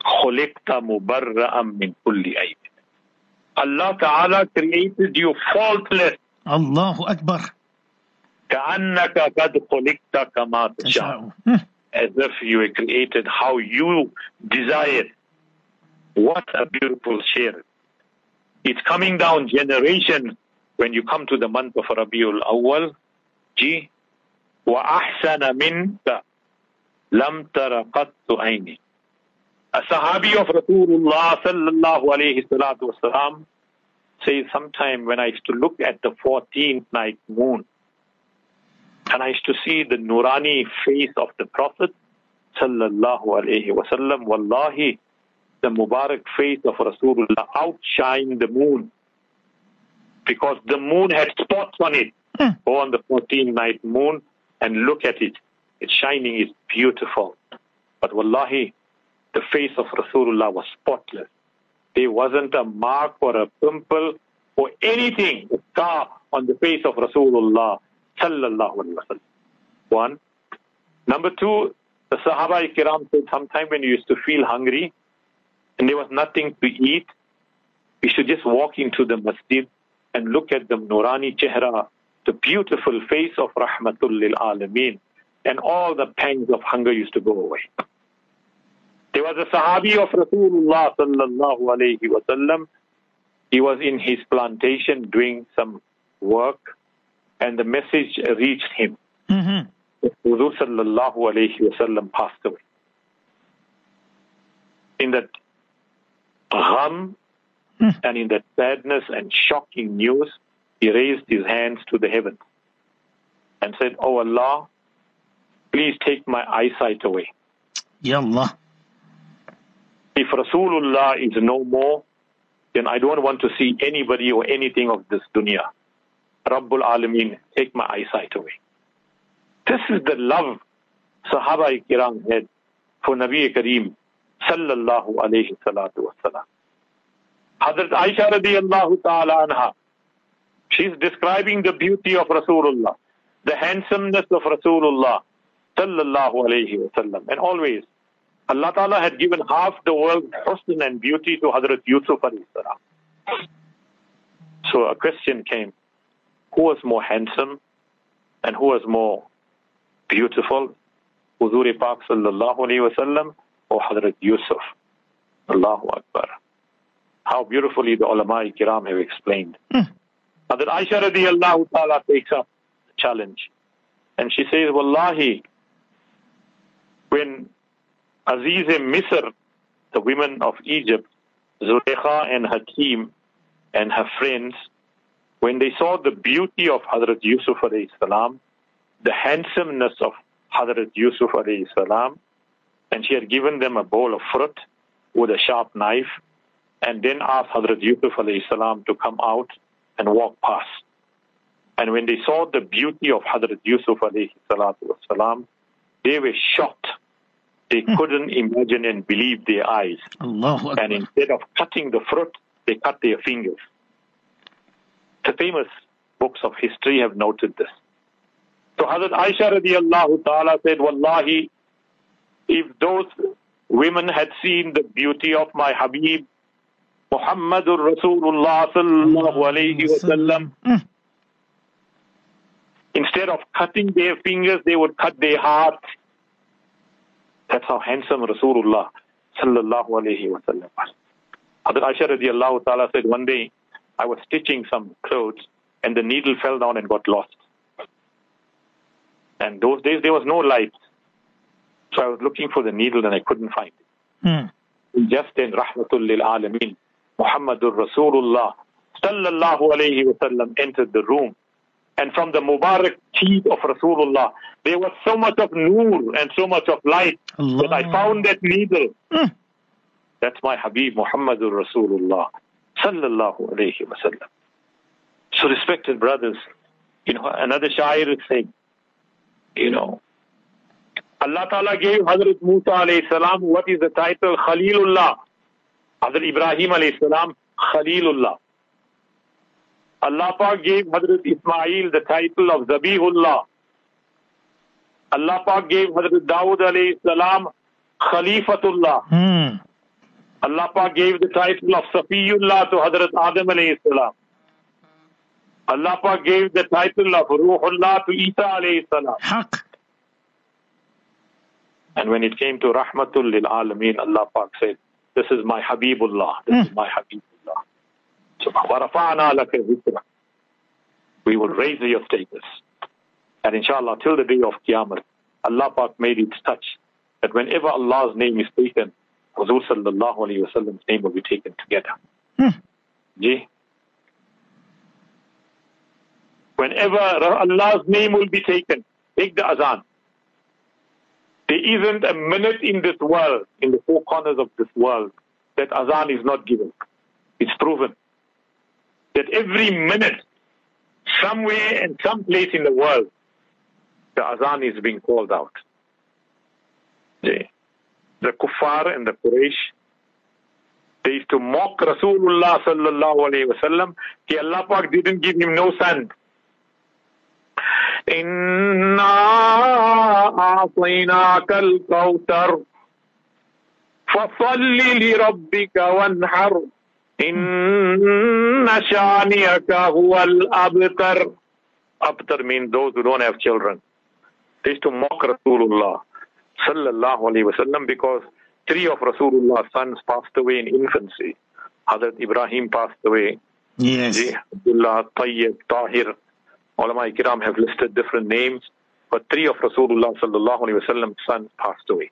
[SPEAKER 3] خُلِقْتَ مُبَرَّأً مِنْ كُلِّ عَيْبٍ Allah Ta'ala created you faultless
[SPEAKER 2] Allahu Akbar.
[SPEAKER 3] as if you were created how you desired. What a beautiful share. It's coming down generations when you come to the month of Rabiul Awwal. Gee, وَأَحْسَنَ مِنْكَ لَمْ تَرَ قَطُّ عَيْنِي A Sahabi of Rasulullah sallallahu alayhi salatu wasalam says sometime when I used to look at the 14th night moon, and I used to see the Nurani face of the Prophet sallallahu alaihi wasallam. Wallahi, the Mubarak face of Rasulullah outshined the moon because the moon had spots on it.
[SPEAKER 2] Mm.
[SPEAKER 3] Go on the 14th night moon and look at it. It's shining, it's beautiful. But wallahi, the face of Rasulullah was spotless. There wasn't a mark or a pimple or anything, a scar on the face of Rasulullah sallallahu alaihi wasallam. One. Number two, the Sahaba Kiram said sometime when you used to feel hungry and there was nothing to eat, we should just walk into the masjid and look at the Nurani Chehra, the beautiful face of Rahmatul lil Alameen, and all the pangs of hunger used to go away. There was a Sahabi of Rasulullah sallallahu alayhi wasallam. He was in his plantation doing some work, and the message reached him.
[SPEAKER 2] Mhm.
[SPEAKER 3] Huzur sallallahu alayhi wasallam passed away. In that gham
[SPEAKER 2] Mm.
[SPEAKER 3] and in that sadness and shocking news, he raised his hands to the heavens and said, Oh Allah, please take my eyesight away.
[SPEAKER 2] Ya Allah.
[SPEAKER 3] If Rasulullah is no more, then I don't want to see anybody or anything of this dunya. Rabbul Alameen, take my eyesight away. This is the love Sahaba Kiram had for Nabi Kareem sallallahu alayhi salatu. Hazrat Aisha radiallahu ta'ala anha, she's describing the beauty of Rasulullah, the handsomeness of Rasulullah sallallahu alayhi wasallam. And always, Allah Ta'ala had given half the world husn and beauty to Hazrat Yusuf alayhi salam. So a question came, who was more handsome and who was more beautiful? Huzur Pak sallallahu alayhi wasallam or Hazrat Yusuf? Allahu Akbar. How beautifully the ulama kiram have explained.
[SPEAKER 2] Mm.
[SPEAKER 3] Hazrat Aisha radiallahu ta'ala takes up the challenge. And she says, Wallahi, when Aziz Misr, the women of Egypt, Zulaykha and Hakim and her friends, when they saw the beauty of Hazrat Yusuf alayhi salam, the handsomeness of Hazrat Yusuf alayhi salam, and she had given them a bowl of fruit with a sharp knife, and then asked Hazrat Yusuf alayhi salam to come out and walk past. And when they saw the beauty of Hazrat Yusuf alayhi wasalam, they were shocked. They hmm. couldn't imagine and believe their eyes.
[SPEAKER 2] Allahu Akbar.
[SPEAKER 3] And instead of cutting the fruit, they cut their fingers. The famous books of history have noted this. So Hazrat Aisha radiallahu ta'ala said, Wallahi, if those women had seen the beauty of my Habib, Muhammadur Rasulullah sallallahu alayhi
[SPEAKER 2] wasallam,
[SPEAKER 3] instead of cutting their fingers, they would cut their hearts. That's how handsome Rasulullah sallallahu alayhi wa sallam was. Hazrat Aisha radiallahu ta'ala said, one day I was stitching some clothes and the needle fell down and got lost. And those days there was no light. So I was looking for the needle and I couldn't find it.
[SPEAKER 2] Mm.
[SPEAKER 3] Just then Rahmatul lil Alameen, Muhammadur Rasulullah sallallahu alayhi wa sallam entered the room. And from the Mubarak teeth of Rasulullah, there was so much of nur and so much of light that I found that needle.
[SPEAKER 2] Mm.
[SPEAKER 3] That's my Habib Muhammadur Rasulullah Sallallahu alayhi wa sallam. So respected brothers, you know, another shair is saying, you know, Allah Ta'ala gave Hazrat Musa alayhi salam what is the title? Kalimullah. Hazrat Ibrahim alayhi salam, Khalilullah. Allah Pak gave Hazrat Ismail the title of Zabihullah. Allah Pak gave Hazrat Dawood alayhi salam Khalifatullah.
[SPEAKER 2] Hmm.
[SPEAKER 3] Allah Pak gave the title of Safiyullah to Hazrat Adam alayhi salam. Allah Pak gave the title of Ruhullah to Isa alayhi salam.
[SPEAKER 2] Haq.
[SPEAKER 3] And when it came to Rahmatul lil Alameen, Allah Pak said, This is my Habibullah. This is my Habibullah. So, وَرَفَعْنَا لَكَ ذِكْرَ We will raise your status. And inshallah, till the day of Qiyamah, Allah Pak made it such that whenever Allah's name is taken, Huzur sallallahu alayhi wa sallam's name will be taken together.
[SPEAKER 2] Hmm.
[SPEAKER 3] Ji? Whenever Allah's name will be taken, take the azan. There isn't a minute in this world, in the four corners of this world, that azan is not given. It's proven that every minute, somewhere and some place in the world, the azan is being called out. The, the kuffar and the Quraysh, they used to mock Rasulullah sallallahu alayhi wa sallam. Ki Allah Pak didn't give him no son. إنا أعطيناك الكوثر فصل لربك وانحر إن شانئك هو الأبتر Abtar means those who don't have children. They used to mock Rasulullah sallallahu alayhi wasallam because three of Rasulullah's sons passed away in infancy. Hazrat Ibrahim passed away.
[SPEAKER 2] Yes.
[SPEAKER 3] Abdullah, Tayyib, Tahir. Ulama Ikram have listed different names, but three of Rasulullah sallallahu alayhi wasallam's sons passed away.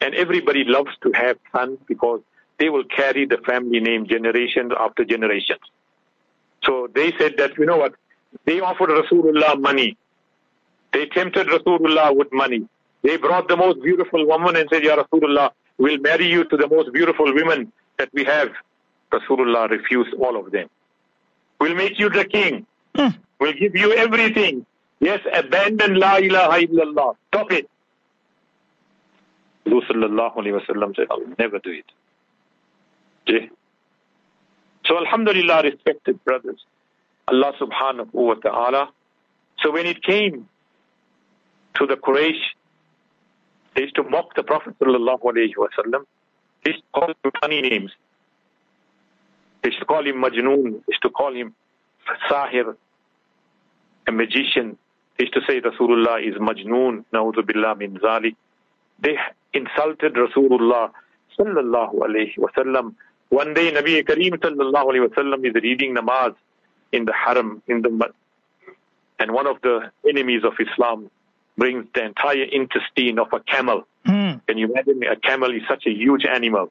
[SPEAKER 3] And everybody loves to have sons because they will carry the family name generations after generations. So they said that, you know what, they offered Rasulullah money. They tempted Rasulullah with money. They brought the most beautiful woman and said, Ya Rasulullah, we'll marry you to the most beautiful women that we have. Rasulullah refused all of them. We'll make you the king. Hmm. We'll give you everything. Yes, abandon La ilaha illallah. Stop it. Rasul sallallahu alayhi wa sallam said, I'll never do it. Okay? So Alhamdulillah, respected brothers, Allah subhanahu wa ta'ala. So when it came to the Quraysh, they used to mock the Prophet sallallahu alayhi wa. They used to call him funny names. They used to call him Majnoon. They used to call him Sahir, a magician. They used to say Rasulullah is Majnoon, na'udhu billah min zali. They insulted Rasulullah sallallahu alayhi wa sallam. One day Nabi Kareem sallallahu alayhi wa sallam is reading namaz in the haram, in the and one of the enemies of Islam brings the entire intestine of a camel.
[SPEAKER 2] Hmm.
[SPEAKER 3] Can you imagine a camel is such a huge animal?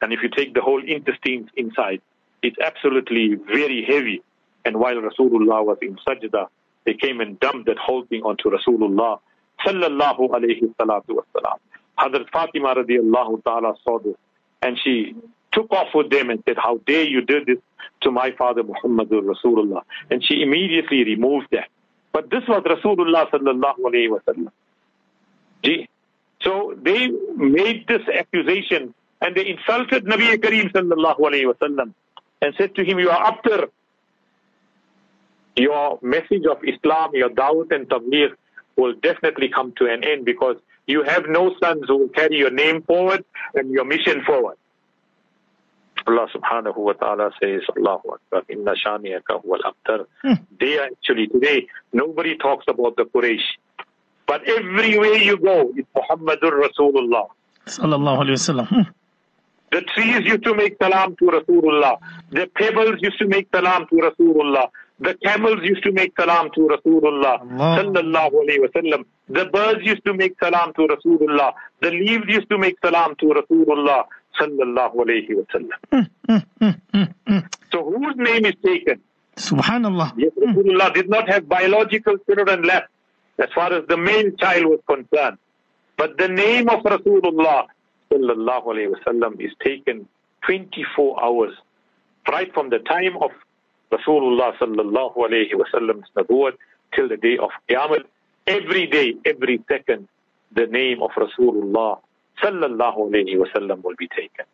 [SPEAKER 3] And if you take the whole intestines inside, it's absolutely very heavy. And while Rasulullah was in sajda, they came and dumped that whole thing onto Rasulullah sallallahu alayhi salatu wasalam. Hazrat Fatima radiallahu ta'ala saw this and she took off with them and said, How dare you do this to my father Muhammadur Rasulullah? And she immediately removed that. But this was Rasulullah sallallahu alayhi wa sallam. So they made this accusation and they insulted Nabi Kareem sallallahu alayhi wa sallam and said to him, You are after your message of Islam, your da'wat and tabligh will definitely come to an end because you have no sons who will carry your name forward and your mission forward. Allah subhanahu wa ta'ala says, Allahu Akbar, inna shaniyaka huwa al-abtar. They actually, today, nobody talks about the Quraysh. But everywhere you go, it's Muhammadur Rasulullah.
[SPEAKER 2] Sallallahu alayhi wasallam. Hmm.
[SPEAKER 3] The trees used to make salam to Rasulullah. The pebbles used to make salam to Rasulullah. The camels used to make salam to Rasulullah. Sallallahu alayhi wa sallam. The birds used to make salam to Rasulullah. The leaves used to make salam to Rasulullah. Sallallahu alayhi wa sallam. Hmm, hmm, hmm, so whose name is taken?
[SPEAKER 2] Subhanallah.
[SPEAKER 3] Yes, Rasulullah did not have biological children left as far as the male child was concerned. But the name of Rasulullah sallallahu alayhi wasallam is taken 24 hours right from the time of Rasulullah sallallahu alayhi wa sallam's nabuwat till the day of Qiyamah, every day, every second, the name of Rasulullah sallallahu alayhi wa sallam will be taken.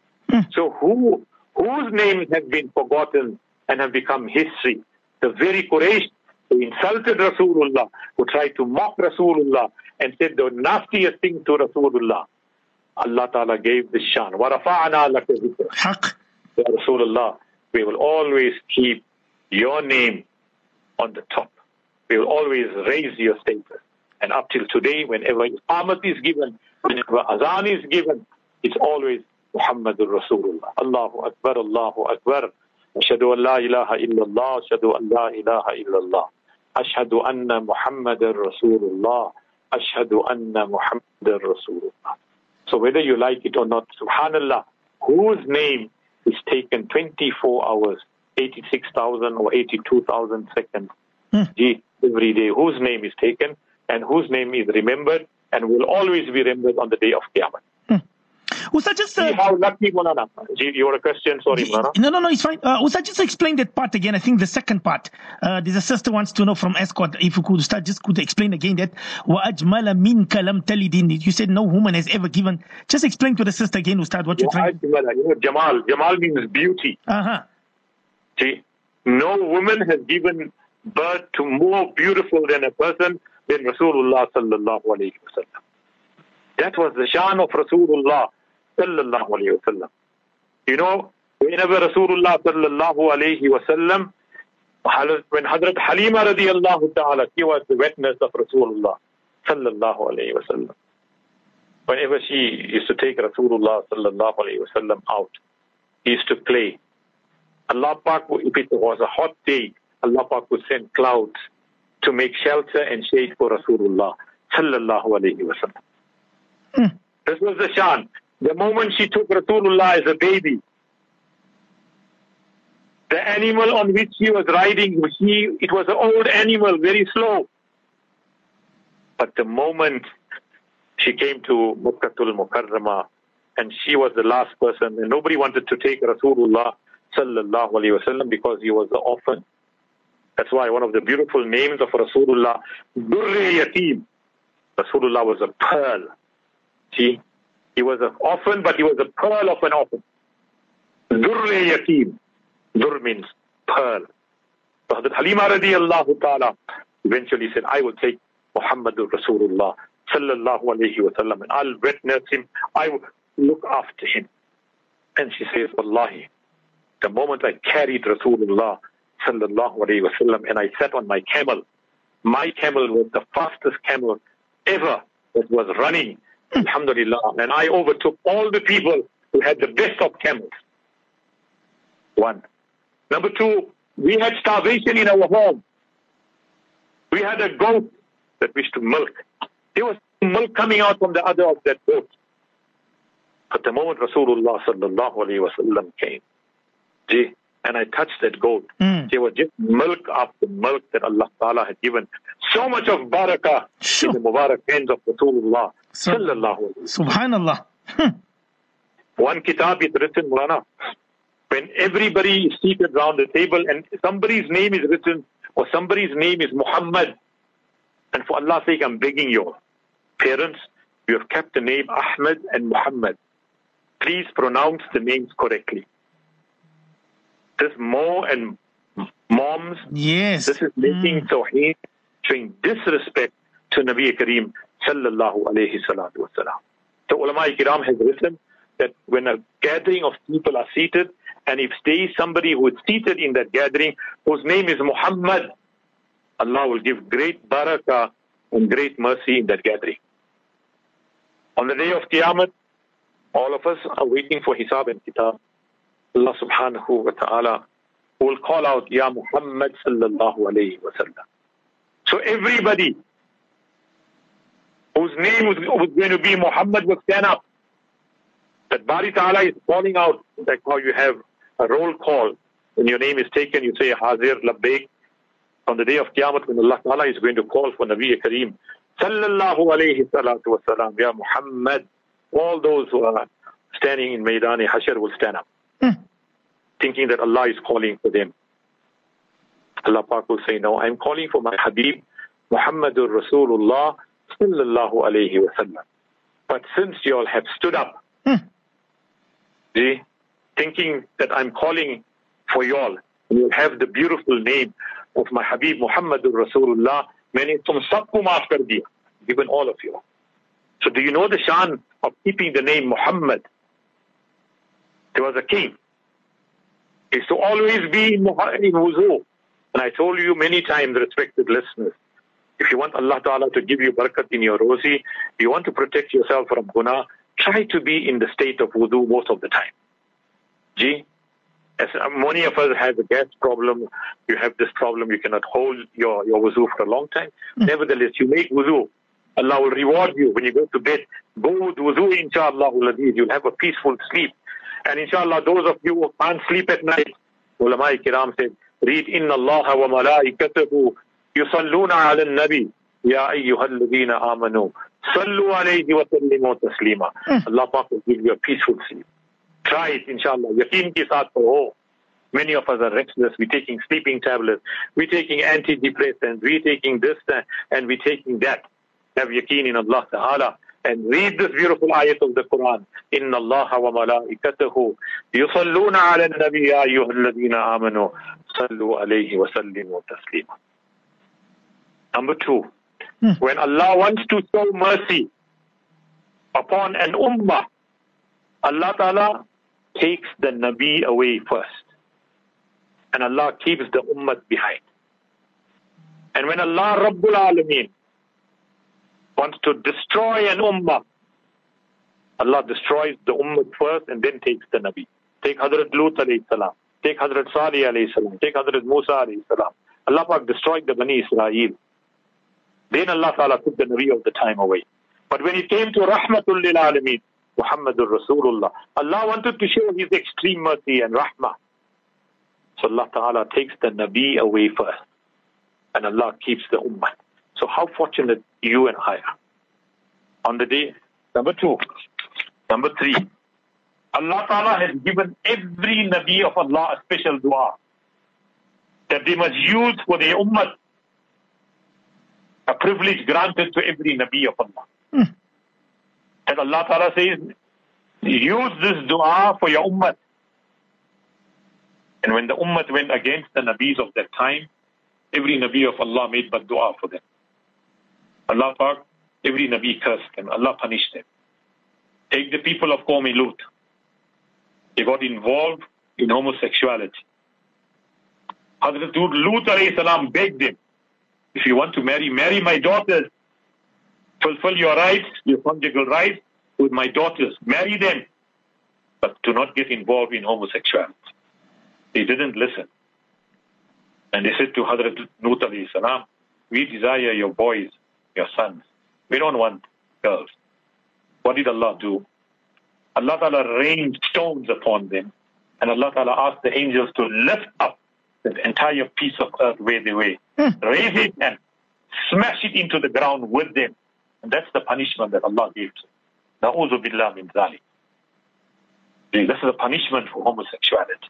[SPEAKER 3] So who whose names have been forgotten and have become history? The very Quraysh who insulted Rasulullah, who tried to mock Rasulullah and said the nastiest thing to Rasulullah. Allah Ta'ala gave this shan. وَرَفَعْنَا لَكَ ذِكْرَ
[SPEAKER 2] حق
[SPEAKER 3] Ya Rasulullah, we will always keep your name on the top. We will always raise your status. And up till today, whenever Iqamat is given, whenever Azan is given, it's always Muhammadur Rasulullah. Allahu Akbar, Allahu Akbar. Ashhadu an la ilaha illallah, ashhadu an la ilaha illallah. Ashhadu anna Muhammadar Rasulullah. Ashhadu anna Muhammadar Rasulullah. So whether you like it or not, subhanallah, whose name is taken 24 hours, 86,000 or 82,000 seconds hmm. Gee, every day, whose name is taken and whose name is remembered and will always be remembered on the day of Qiyamah. Hmm.
[SPEAKER 2] Ustad, just uh,
[SPEAKER 3] how lucky Mulana. You had a question, sorry, Mulana.
[SPEAKER 2] No, no, no, it's fine. Uh, that just explain that part again. I think the second part. Uh, there's a sister wants to know from Escort if you could start just could explain again that وَأَجْمَلَ مِنْكَ لَمْ تَلِدِنِ You said no woman has ever given. Just explain to the sister again, Ustad, what you're trying.
[SPEAKER 3] You know, Jamal. Jamal means beauty.
[SPEAKER 2] Uh huh.
[SPEAKER 3] See, no woman has given birth to more beautiful than a person than Rasulullah sallallahu alayhi wasallam. That was the shan of Rasulullah sallallahu alayhi wasallam. You know, whenever Rasulullah sallallahu alayhi wasallam, when Hazrat Halima radiallahu ta'ala, she was the witness of Rasulullah sallallahu alayhi wasallam. Whenever she used to take Rasulullah sallallahu alayhi wasallam out, he used to play. Allah Pak, if it was a hot day, Allah Pak would send clouds to make shelter and shade for Rasulullah sallallahu alayhi wa sallam. Hmm. This was the shan. The moment she took Rasulullah as a baby, the animal on which she was riding, he, it was an old animal, very slow. But the moment she came to Makkatul Mukarrama, and she was the last person, and nobody wanted to take Rasulullah sallallahu alayhi wasallam because he was the orphan. That's why one of the beautiful names of Rasulullah, Durri Yatim. Rasulullah was a pearl. See, he was an orphan, but he was a pearl of an orphan. Durri Yatim. Dur means pearl. So Hazrat Halima radiallahu ta'ala eventually said, I will take Muhammadur Rasulullah sallallahu alayhi wa sallam and I'll witness him. I will look after him. And she says, Wallahi, the moment I carried Rasulullah sallallahu alayhi wa sallam and I sat on my camel, my camel was the fastest camel ever that was running, alhamdulillah. And I overtook all the people who had the best of camels. One. Number two, we had starvation in our home. We had a goat that wished to milk. There was milk coming out from the other of that goat. But the moment Rasulullah sallallahu alayhi wa sallam came, gee, and I touched that goat,
[SPEAKER 2] Mm.
[SPEAKER 3] there was just milk after milk that Allah Ta'ala had given. So much of barakah
[SPEAKER 2] Sure.
[SPEAKER 3] in the Mubarak hands of Rasulullah
[SPEAKER 2] So-
[SPEAKER 3] sallallahu alayhi wa sallam.
[SPEAKER 2] Subhanallah. Hmm.
[SPEAKER 3] One kitab is written, Mulana. When everybody is seated around the table and somebody's name is written or somebody's name is Muhammad, and for Allah's sake, I'm begging you, parents, you have kept the name Ahmed and Muhammad. Please pronounce the names correctly. This mo and moms,
[SPEAKER 2] Yes.
[SPEAKER 3] this is making tauheen, showing disrespect to Nabi Kareem sallallahu alayhi salatu wasalam. The ulama kiram has written that when a gathering of people are seated, and if there is somebody who is seated in that gathering whose name is Muhammad, Allah will give great barakah and great mercy in that gathering. On the day of Qiyamah, all of us are waiting for Hisab and Kitab. Allah subhanahu wa ta'ala will call out, Ya Muhammad sallallahu alayhi wa sallam. So everybody whose name was, was going to be Muhammad will stand up. That Bari Ta'ala is calling out, like how you have a roll call. When your name is taken, you say Hazir Labbaik. On the day of Qiyamah, when Allah Ta'ala is going to call for Nabi Kareem, Sallallahu alayhi salatu wa salam, Ya Muhammad, all those who are standing in Maidani Hashar will stand up. Hmm. Thinking that Allah is calling for them. Allah Pak will say, No, I'm calling for my Habib, Muhammadur Rasulullah sallallahu alayhi wasallam. But since you all have stood up,
[SPEAKER 2] hmm.
[SPEAKER 3] see, thinking that I'm calling for you all, you have the beautiful name of my Habib Muhammadur Rasulullah, many tum sabko maaf given all of you. So do you know the shan of keeping the name Muhammad there was a king. Is to always be in wuzu. And I told you many times, respected listeners, if you want Allah Ta'ala to give you barakat in your rozi, you want to protect yourself from guna, try to be in the state of wudu most of the time. Gee, as many of us have a gas problem, you have this problem, you cannot hold your, your wuzu for a long time. Hmm. Nevertheless, you make wuzu. Allah will reward you when you go to bed. Go with wuzu, inshallah, you'll have a peaceful sleep. And inshallah, those of you who can't sleep at night, ulama kiram said, read inna Allah wa malaikatahu yusalluna ala nabi ya ayyuhalladhina amanu sallu alayhi wa sallimu taslima. Hmm. Allah Pak will give you a peaceful sleep. Try it, inshallah. Yaqeen ke saath ho. Many of us are restless. We're taking sleeping tablets. We're taking antidepressants. We're taking this and we're taking that. Have yaqeen in Allah Ta'ala and read this beautiful ayat of the Quran. إن الله وملائكته يصلون على النبي يا أيها الذين آمنوا صلوا عليه وسلموا تسليما. Number two, when Allah wants to show mercy upon an ummah, Allah Ta'ala takes the Nabi away first. And Allah keeps the ummah behind. And when Allah Rabbul Alameen wants to destroy an ummah, Allah destroys the ummah first and then takes the Nabi. Take Hazrat Lut alayhi salam. Take Hazrat Salih alayhi salam. Take Hazrat Musa alayhi salam. Allah Pak destroyed the Bani Israel. Then Allah Ta'ala took the Nabi of the time away. But when it came to Rahmatul lil Alameen, Muhammadur Rasulullah, Allah wanted to show His extreme mercy and Rahmah. So Allah Ta'ala takes the Nabi away first. And Allah keeps the Ummah. So how fortunate you and I are. On the day, number two, number three, Allah Ta'ala has given every Nabi of Allah a special dua that they must use for their ummah. A privilege granted to every Nabi of Allah. Hmm. And Allah Ta'ala says, use this dua for your ummah. And when the ummah went against the Nabis of that time, every Nabi of Allah made but dua for them. Allah Pak, every Nabi cursed them. Allah punished them. Take the people of Qawmi Lut. They got involved in homosexuality. Hazrat Lut alayhi salam begged them, if you want to marry, marry my daughters. Fulfill your rights, your conjugal rights with my daughters. Marry them. But do not get involved in homosexuality. They didn't listen. And they said to Hazrat Lut alayhi salam, we desire your boys, your sons. We don't want girls. What did Allah do? Allah Ta'ala rained stones upon them. And Allah Ta'ala asked the angels to lift up the entire piece of earth where they were. Hmm. Raise it and smash it into the ground with them. And that's the punishment that Allah gave to them. Na'udhu billah min. This is a punishment for homosexuality.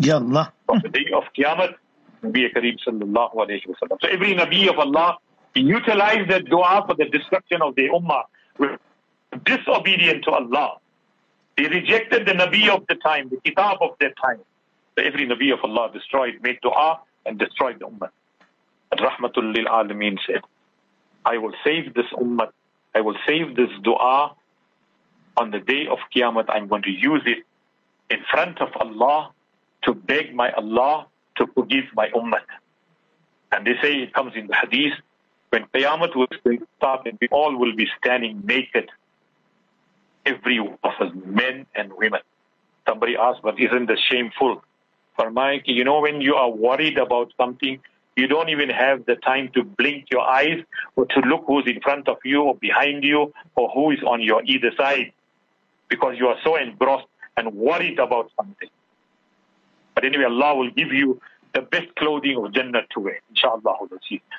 [SPEAKER 2] Ya Allah.
[SPEAKER 3] On the day of Qiyamah, Nabi Kareem sallallahu alayhi wa sallam. So every Nabi of Allah utilized that dua for the destruction of the ummah with disobedient to Allah. They rejected the Nabi of the time, the Kitab of their time. So every Nabi of Allah destroyed, made dua and destroyed the ummah. And Rahmatul lil Alameen said, I will save this ummah, I will save this dua on the day of Qiyamah. I'm going to use it in front of Allah to beg my Allah to forgive my ummah. And they say it comes in the hadith, when Qiyamah will start and we all will be standing naked, every one of us, men and women. Somebody asked, but isn't this shameful? For Mike, you know, when you are worried about something, you don't even have the time to blink your eyes or to look who's in front of you or behind you or who is on your either side because you are so engrossed and worried about something. But anyway, Allah will give you the best clothing of Jannah to wear, inshallah.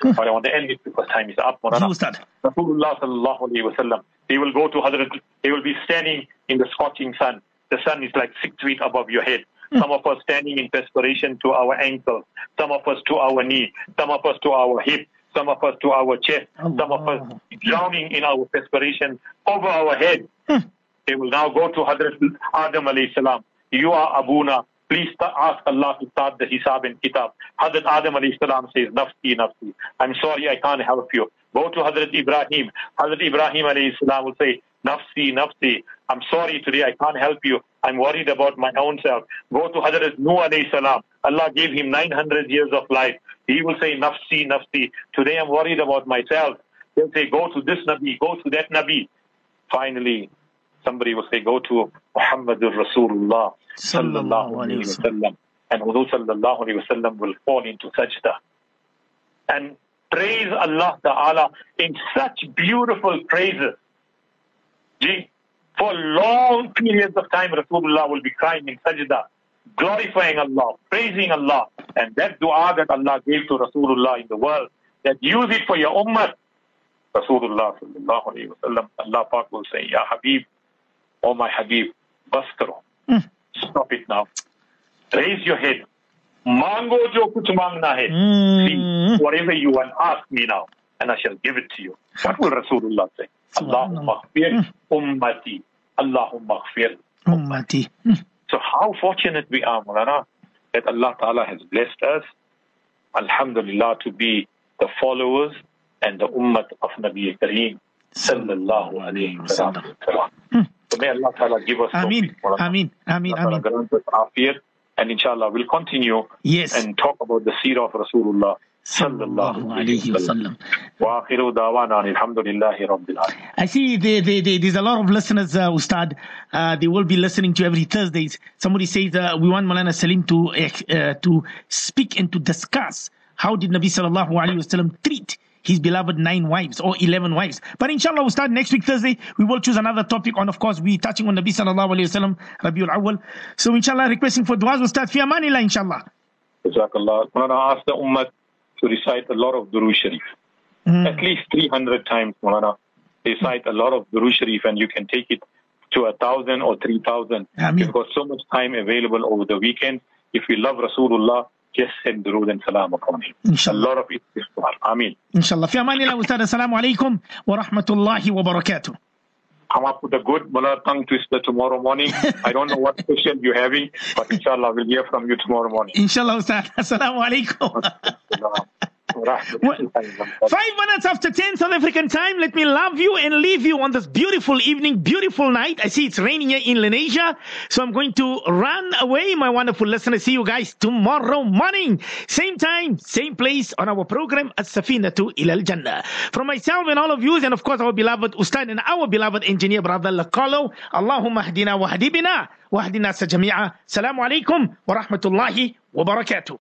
[SPEAKER 3] Hmm. but I want to end it because time is up. Rasulullah sallallahu alayhi wa sallam, he will go to Hazrat, he will be standing in the scorching sun. The sun is like six feet above your head. Hmm. Some of us standing in perspiration to our ankle. Some of us to our knee. Some of us to our hip. Some of us to our chest. Some of us drowning in our perspiration over our head. Hmm. They will now go to Hadrat Adam alayhi salam. You are Abuna. Please ask Allah to start the Hisab and Kitab. Hadrat Adam alayhi salam says, Nafsi, Nafsi. I'm sorry, I can't help you. Go to Hadrat Ibrahim. Hadrat Ibrahim alayhi salam will say, Nafsi, Nafsi. I'm sorry today, I can't help you. I'm worried about my own self. Go to Hadrat Nuh salam. Allah gave him 900 years of life. He will say, Nafsi, Nafsi. Today I'm worried about myself. He'll say, go to this Nabi, go to that Nabi. Finally, somebody will say, go to Muhammadur Rasulullah sallallahu alayhi wa sallam. And Huzur sallallahu alayhi wa sallam will fall into sajda. And praise Allah Ta'ala in such beautiful praises. Gee, for long periods of time, Rasulullah will be crying in sajda, glorifying Allah, praising Allah. And that dua that Allah gave to Rasulullah in the world, that use it for your ummah. Rasulullah sallallahu alayhi wa sallam, Allah Pak will say, Ya Habib, oh my Habib, bas karo. Hmm. Stop it now. Raise your head. Mango jo kuch mangna hai. Hmm. See, whatever you want, ask me now, and I shall give it to you. What will Rasulullah say? Allahumma khfir hmm. ummati. Allahumma khfir.
[SPEAKER 2] Ummati.
[SPEAKER 3] So how fortunate we are, Mulana, that Allah Ta'ala has blessed us, Alhamdulillah, to be the followers and the ummah of Nabi Kareem. Sallallahu alayhi wa sallam may Allah Ta'ala give us
[SPEAKER 2] Ameen. Ameen. Ameen.
[SPEAKER 3] Allah grant. And inshallah, we'll continue
[SPEAKER 2] yes.
[SPEAKER 3] and talk about the seerah of Rasulullah.
[SPEAKER 2] I see they, they, they, there's a lot of listeners, uh, Ustad. Uh, they will be listening to every Thursdays. Somebody says uh, we want Malana Sarrim to eh, uh, to speak and to discuss how did Nabi Sallallahu Alaihi Wasallam treat his beloved nine wives or eleven wives. But inshallah, we'll start next week Thursday. We will choose another topic on, of course, we touching on Nabi sallallahu alaihi wasallam, Rabiul Awwal. So inshallah, requesting for du'as. We'll start fi amanillah, inshallah.
[SPEAKER 3] Jazakallah. Mulana asked the ummah to recite a lot of Durood Sharif. Hmm. At least 300 times, Mulana. Recite a lot of Durood Sharif and you can take it to a thousand or 3,000. You've got so much time available over the weekend. If you love Rasulullah, just send Durood and Salam upon him.
[SPEAKER 2] Inshallah.
[SPEAKER 3] A lot of it is Quran. Ameen.
[SPEAKER 2] Inshallah. Fi amanillah, Ustad. Assalamu alaikum wa rahmatullahi wa barakatuh.
[SPEAKER 3] come up with a good mullah tongue twister tomorrow morning. I don't know what special you're having, but inshallah we'll hear from you tomorrow morning.
[SPEAKER 2] Inshallah, Ustad. Assalamu alaikum. Five minutes after 10 South African time, let me love you and leave you on this beautiful evening, beautiful night. I see it's raining here in Lenasia, so I'm going to run away, my wonderful listeners. See you guys tomorrow morning. Same time, same place on our program, at Safina to Ilal Jannah. From myself and all of you, and of course our beloved Ustad and our beloved engineer, brother Lakalo, Allahumma hadina wa hadibina wa hadina sa jami'a. Salamu alaikum wa rahmatullahi wa barakatuh.